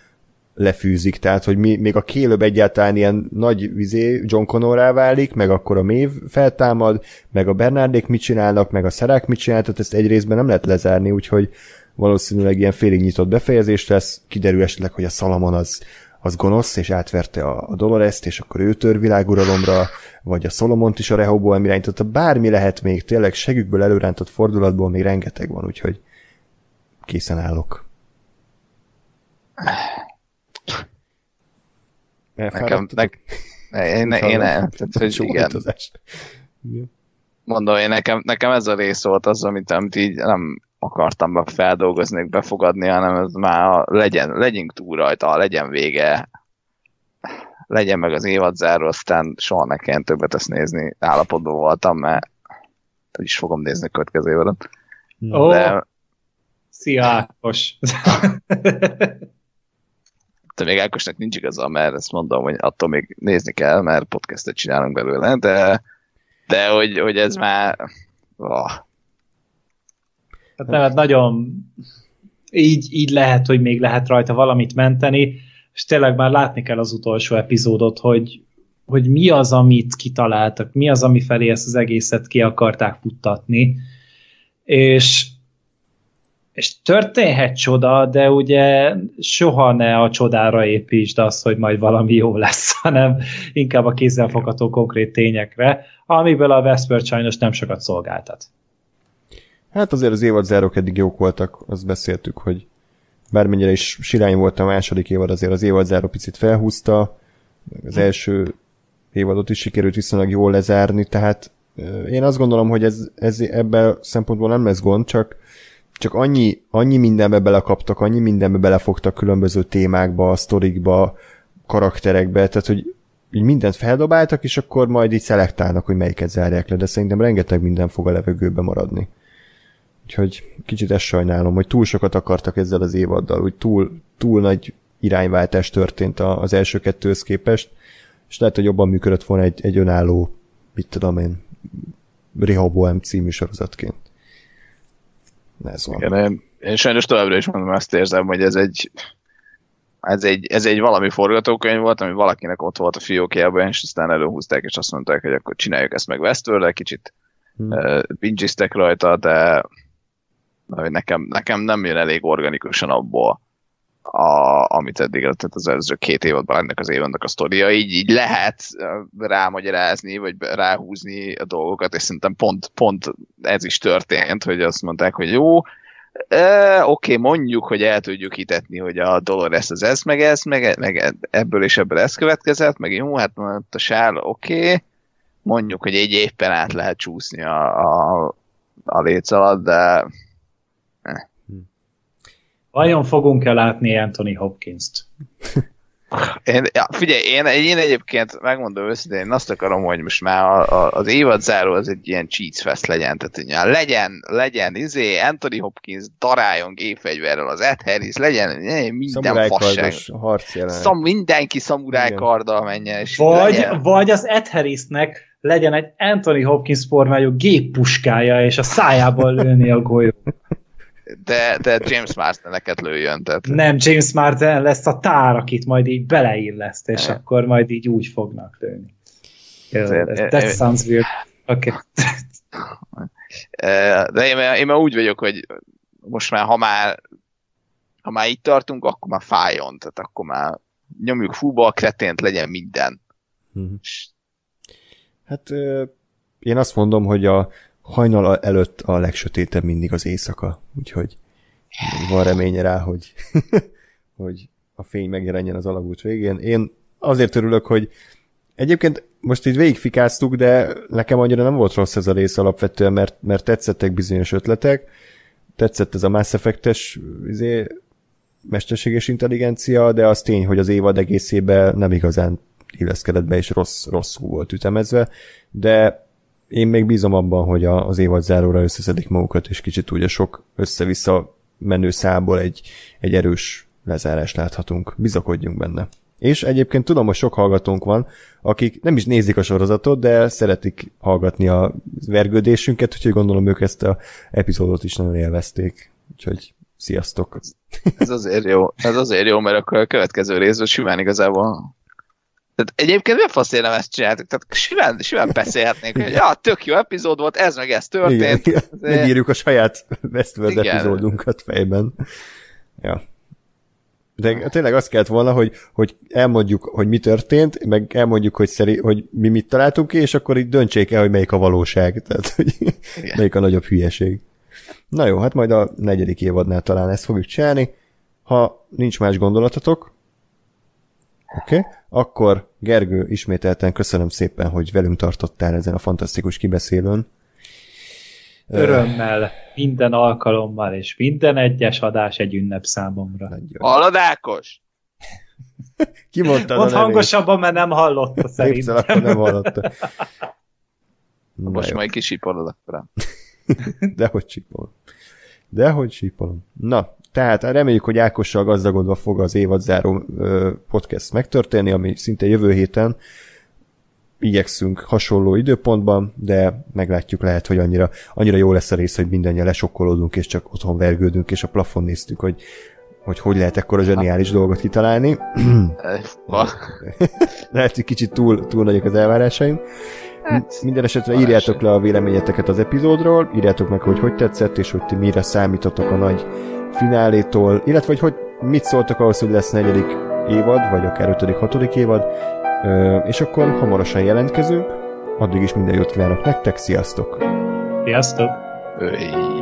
lefűzik, tehát hogy mi, még a kélőbb egyáltalán ilyen nagy vizé John Connorrá válik, meg akkor a Mév feltámad, meg a Bernardék mit csinálnak, meg a szerák mit csinálnak, tehát ezt egy részben nem lehet lezárni, úgyhogy valószínűleg ilyen félig nyitott befejezés lesz, kiderül esetleg, hogy a Salamon az, az gonosz, és átverte a, a Dolores-t, és akkor ő tör világuralomra, vagy a Solomont is a Rehoboam irányította, bármi lehet még, tényleg segükből előrántott fordulatból még rengeteg van, úgyhogy készen állok. (sighs) Nekem, ne, én, én, én nem. Tehát, hogy igen. Mondom, én nekem, nekem ez a rész volt az, amit, amit így nem akartam be feldolgozni, befogadni, hanem ez már a, legyen, legyünk túl rajta, legyen vége, legyen meg az évadzáró, aztán soha ne kelljen többet ezt nézni. Állapotban voltam, mert is fogom nézni a következő évadot. Ó, oh, szia Ákos! (laughs) de még Ákosnak nincs igaza, mert ezt mondom, hogy attól még nézni kell, mert podcastet csinálunk belőle, de, de hogy, hogy ez már... Oh. Hát nem, hát nagyon így, így lehet, hogy még lehet rajta valamit menteni, és tényleg már látni kell az utolsó epizódot, hogy, hogy mi az, amit kitaláltak, mi az, ami felé ezt az egészet ki akarták futtatni, és és történhet csoda, de ugye soha ne a csodára építsd azt, hogy majd valami jó lesz, (laughs) hanem inkább a kézzelfogható konkrét tényekre, amiből a Vesper sajnos nem sokat szolgáltat. Hát azért az évad zárok eddig jók voltak, azt beszéltük, hogy bármennyire is sirány volt a második évad, azért az évad záró picit felhúzta, az első évadot is sikerült viszonylag jól lezárni, tehát én azt gondolom, hogy ez, ez ebben szempontból nem lesz gond, csak csak annyi, annyi mindenbe belekaptak, annyi mindenbe belefogtak különböző témákba, sztorikba, karakterekbe, tehát hogy így mindent feldobáltak, és akkor majd így szelektálnak, hogy melyiket zárják le, de szerintem rengeteg minden fog a levegőbe maradni. Úgyhogy kicsit ezt sajnálom, hogy túl sokat akartak ezzel az évaddal, hogy túl, túl nagy irányváltás történt az első kettőhöz képest, és lehet, hogy jobban működött volna egy, egy önálló, mit tudom én, Rehoboam című sorozatként. Ez van. Igen, én, én sajnos továbbra is mondom, azt érzem, hogy ez egy, ez egy, ez egy valami forgatókönyv volt, ami valakinek ott volt a fiókjában, és aztán előhúzták, és azt mondták, hogy akkor csináljuk ezt meg Westworld, kicsit hmm. uh, rajta, de, hogy nekem, nekem nem jön elég organikusan abból, a, amit eddig, tehát az előző két évadban ennek az évadnak a sztoria, így, így lehet rámagyarázni, vagy ráhúzni a dolgokat, és szerintem pont, pont ez is történt, hogy azt mondták, hogy jó, e, oké, mondjuk, hogy el tudjuk hitetni, hogy a Dolores az ez, meg ez, meg, meg ebből és ebből ez következett, meg jó, hát a sál, oké, mondjuk, hogy egy éppen át lehet csúszni a, a, a léc de Vajon fogunk-e látni Anthony Hopkins-t? (laughs) Én, ja, figyelj, én, én egyébként megmondom őszintén, én azt akarom, hogy most már a, a, az évad záró az egy ilyen cheats fest legyen, tehát ja, legyen, legyen, izé, Anthony Hopkins daráljon gépfegyverrel az Ed Harris, legyen minden fasság. Szam, mindenki szamurájkarddal menjen. És vagy, legyen. vagy az Ed Harrisnek legyen egy Anthony Hopkins formájú géppuskája, és a szájából lőni a golyó de, de James Marsden-eket lőjön. Tehát... Nem, James Marsden lesz a tár, akit majd így beleilleszt, és ne. akkor majd így úgy fognak lőni. That sounds weird. Okay. De én, én már úgy vagyok, hogy most már, ha már ha már itt tartunk, akkor már fájjon, tehát akkor már nyomjuk fúba a kretént, legyen minden. Mhm. Hát én azt mondom, hogy a hajnal előtt a legsötétebb mindig az éjszaka, úgyhogy van reménye rá, hogy, (laughs) hogy a fény megjelenjen az alagút végén. Én azért örülök, hogy egyébként most így végigfikáztuk, de nekem annyira nem volt rossz ez a rész alapvetően, mert, mert tetszettek bizonyos ötletek, tetszett ez a Mass Effect-es izé, mesterséges intelligencia, de az tény, hogy az évad egészében nem igazán illeszkedett be, és rossz, rosszul volt ütemezve, de én még bízom abban, hogy a, az évad záróra összeszedik magukat, és kicsit úgy a sok össze-vissza menő szából egy, egy erős lezárást láthatunk. Bizakodjunk benne. És egyébként tudom, hogy sok hallgatónk van, akik nem is nézik a sorozatot, de szeretik hallgatni a vergődésünket, úgyhogy gondolom ők ezt a epizódot is nagyon élvezték. Úgyhogy sziasztok! Ez azért jó, ez azért jó, mert akkor a következő részben simán igazából tehát egyébként mi a fasz nem ezt csináltuk? Tehát simán, simán beszélhetnénk, hogy ja, tök jó epizód volt, ez meg ez történt. Igen, Megírjuk a saját Westworld igen. epizódunkat fejben. Ja. De tényleg azt kellett volna, hogy, hogy elmondjuk, hogy mi történt, meg elmondjuk, hogy, szeri, hogy mi mit találtunk ki, és akkor így döntsék el, hogy melyik a valóság. Tehát, hogy Igen. melyik a nagyobb hülyeség. Na jó, hát majd a negyedik évadnál talán ezt fogjuk csinálni. Ha nincs más gondolatotok, oké, okay. akkor Gergő, ismételten köszönöm szépen, hogy velünk tartottál ezen a fantasztikus kibeszélőn. Örömmel, minden alkalommal, és minden egyes adás egy ünnep számomra. Hallod, Ákos? (laughs) Ki mondta Mondd hangosabban, mert nem hallotta (laughs) szerintem. Népszel, nem hallotta. (laughs) Most majd kisipolod akkor. Dehogy csipol. Dehogy csipolom. Na, tehát reméljük, hogy Ákossal gazdagodva fog az évadzáró podcast megtörténni, ami szinte jövő héten igyekszünk hasonló időpontban, de meglátjuk lehet, hogy annyira, annyira jó lesz a rész, hogy mindannyian lesokkolódunk, és csak otthon vergődünk, és a plafon néztük, hogy hogy hogy lehet ekkor a zseniális dolgot kitalálni. (laughs) lehet, hogy kicsit túl, túl nagyok az elvárásaim. Hát, Minden esetre írjátok le a véleményeteket az epizódról, írjátok meg, hogy hogy tetszett, és hogy ti mire számítotok a nagy finálétól, illetve hogy, hogy mit szóltok ahhoz, hogy lesz negyedik évad, vagy akár ötödik, hatodik évad, és akkor hamarosan jelentkezünk. Addig is minden jót kívánok nektek, sziasztok! Sziasztok! Öy.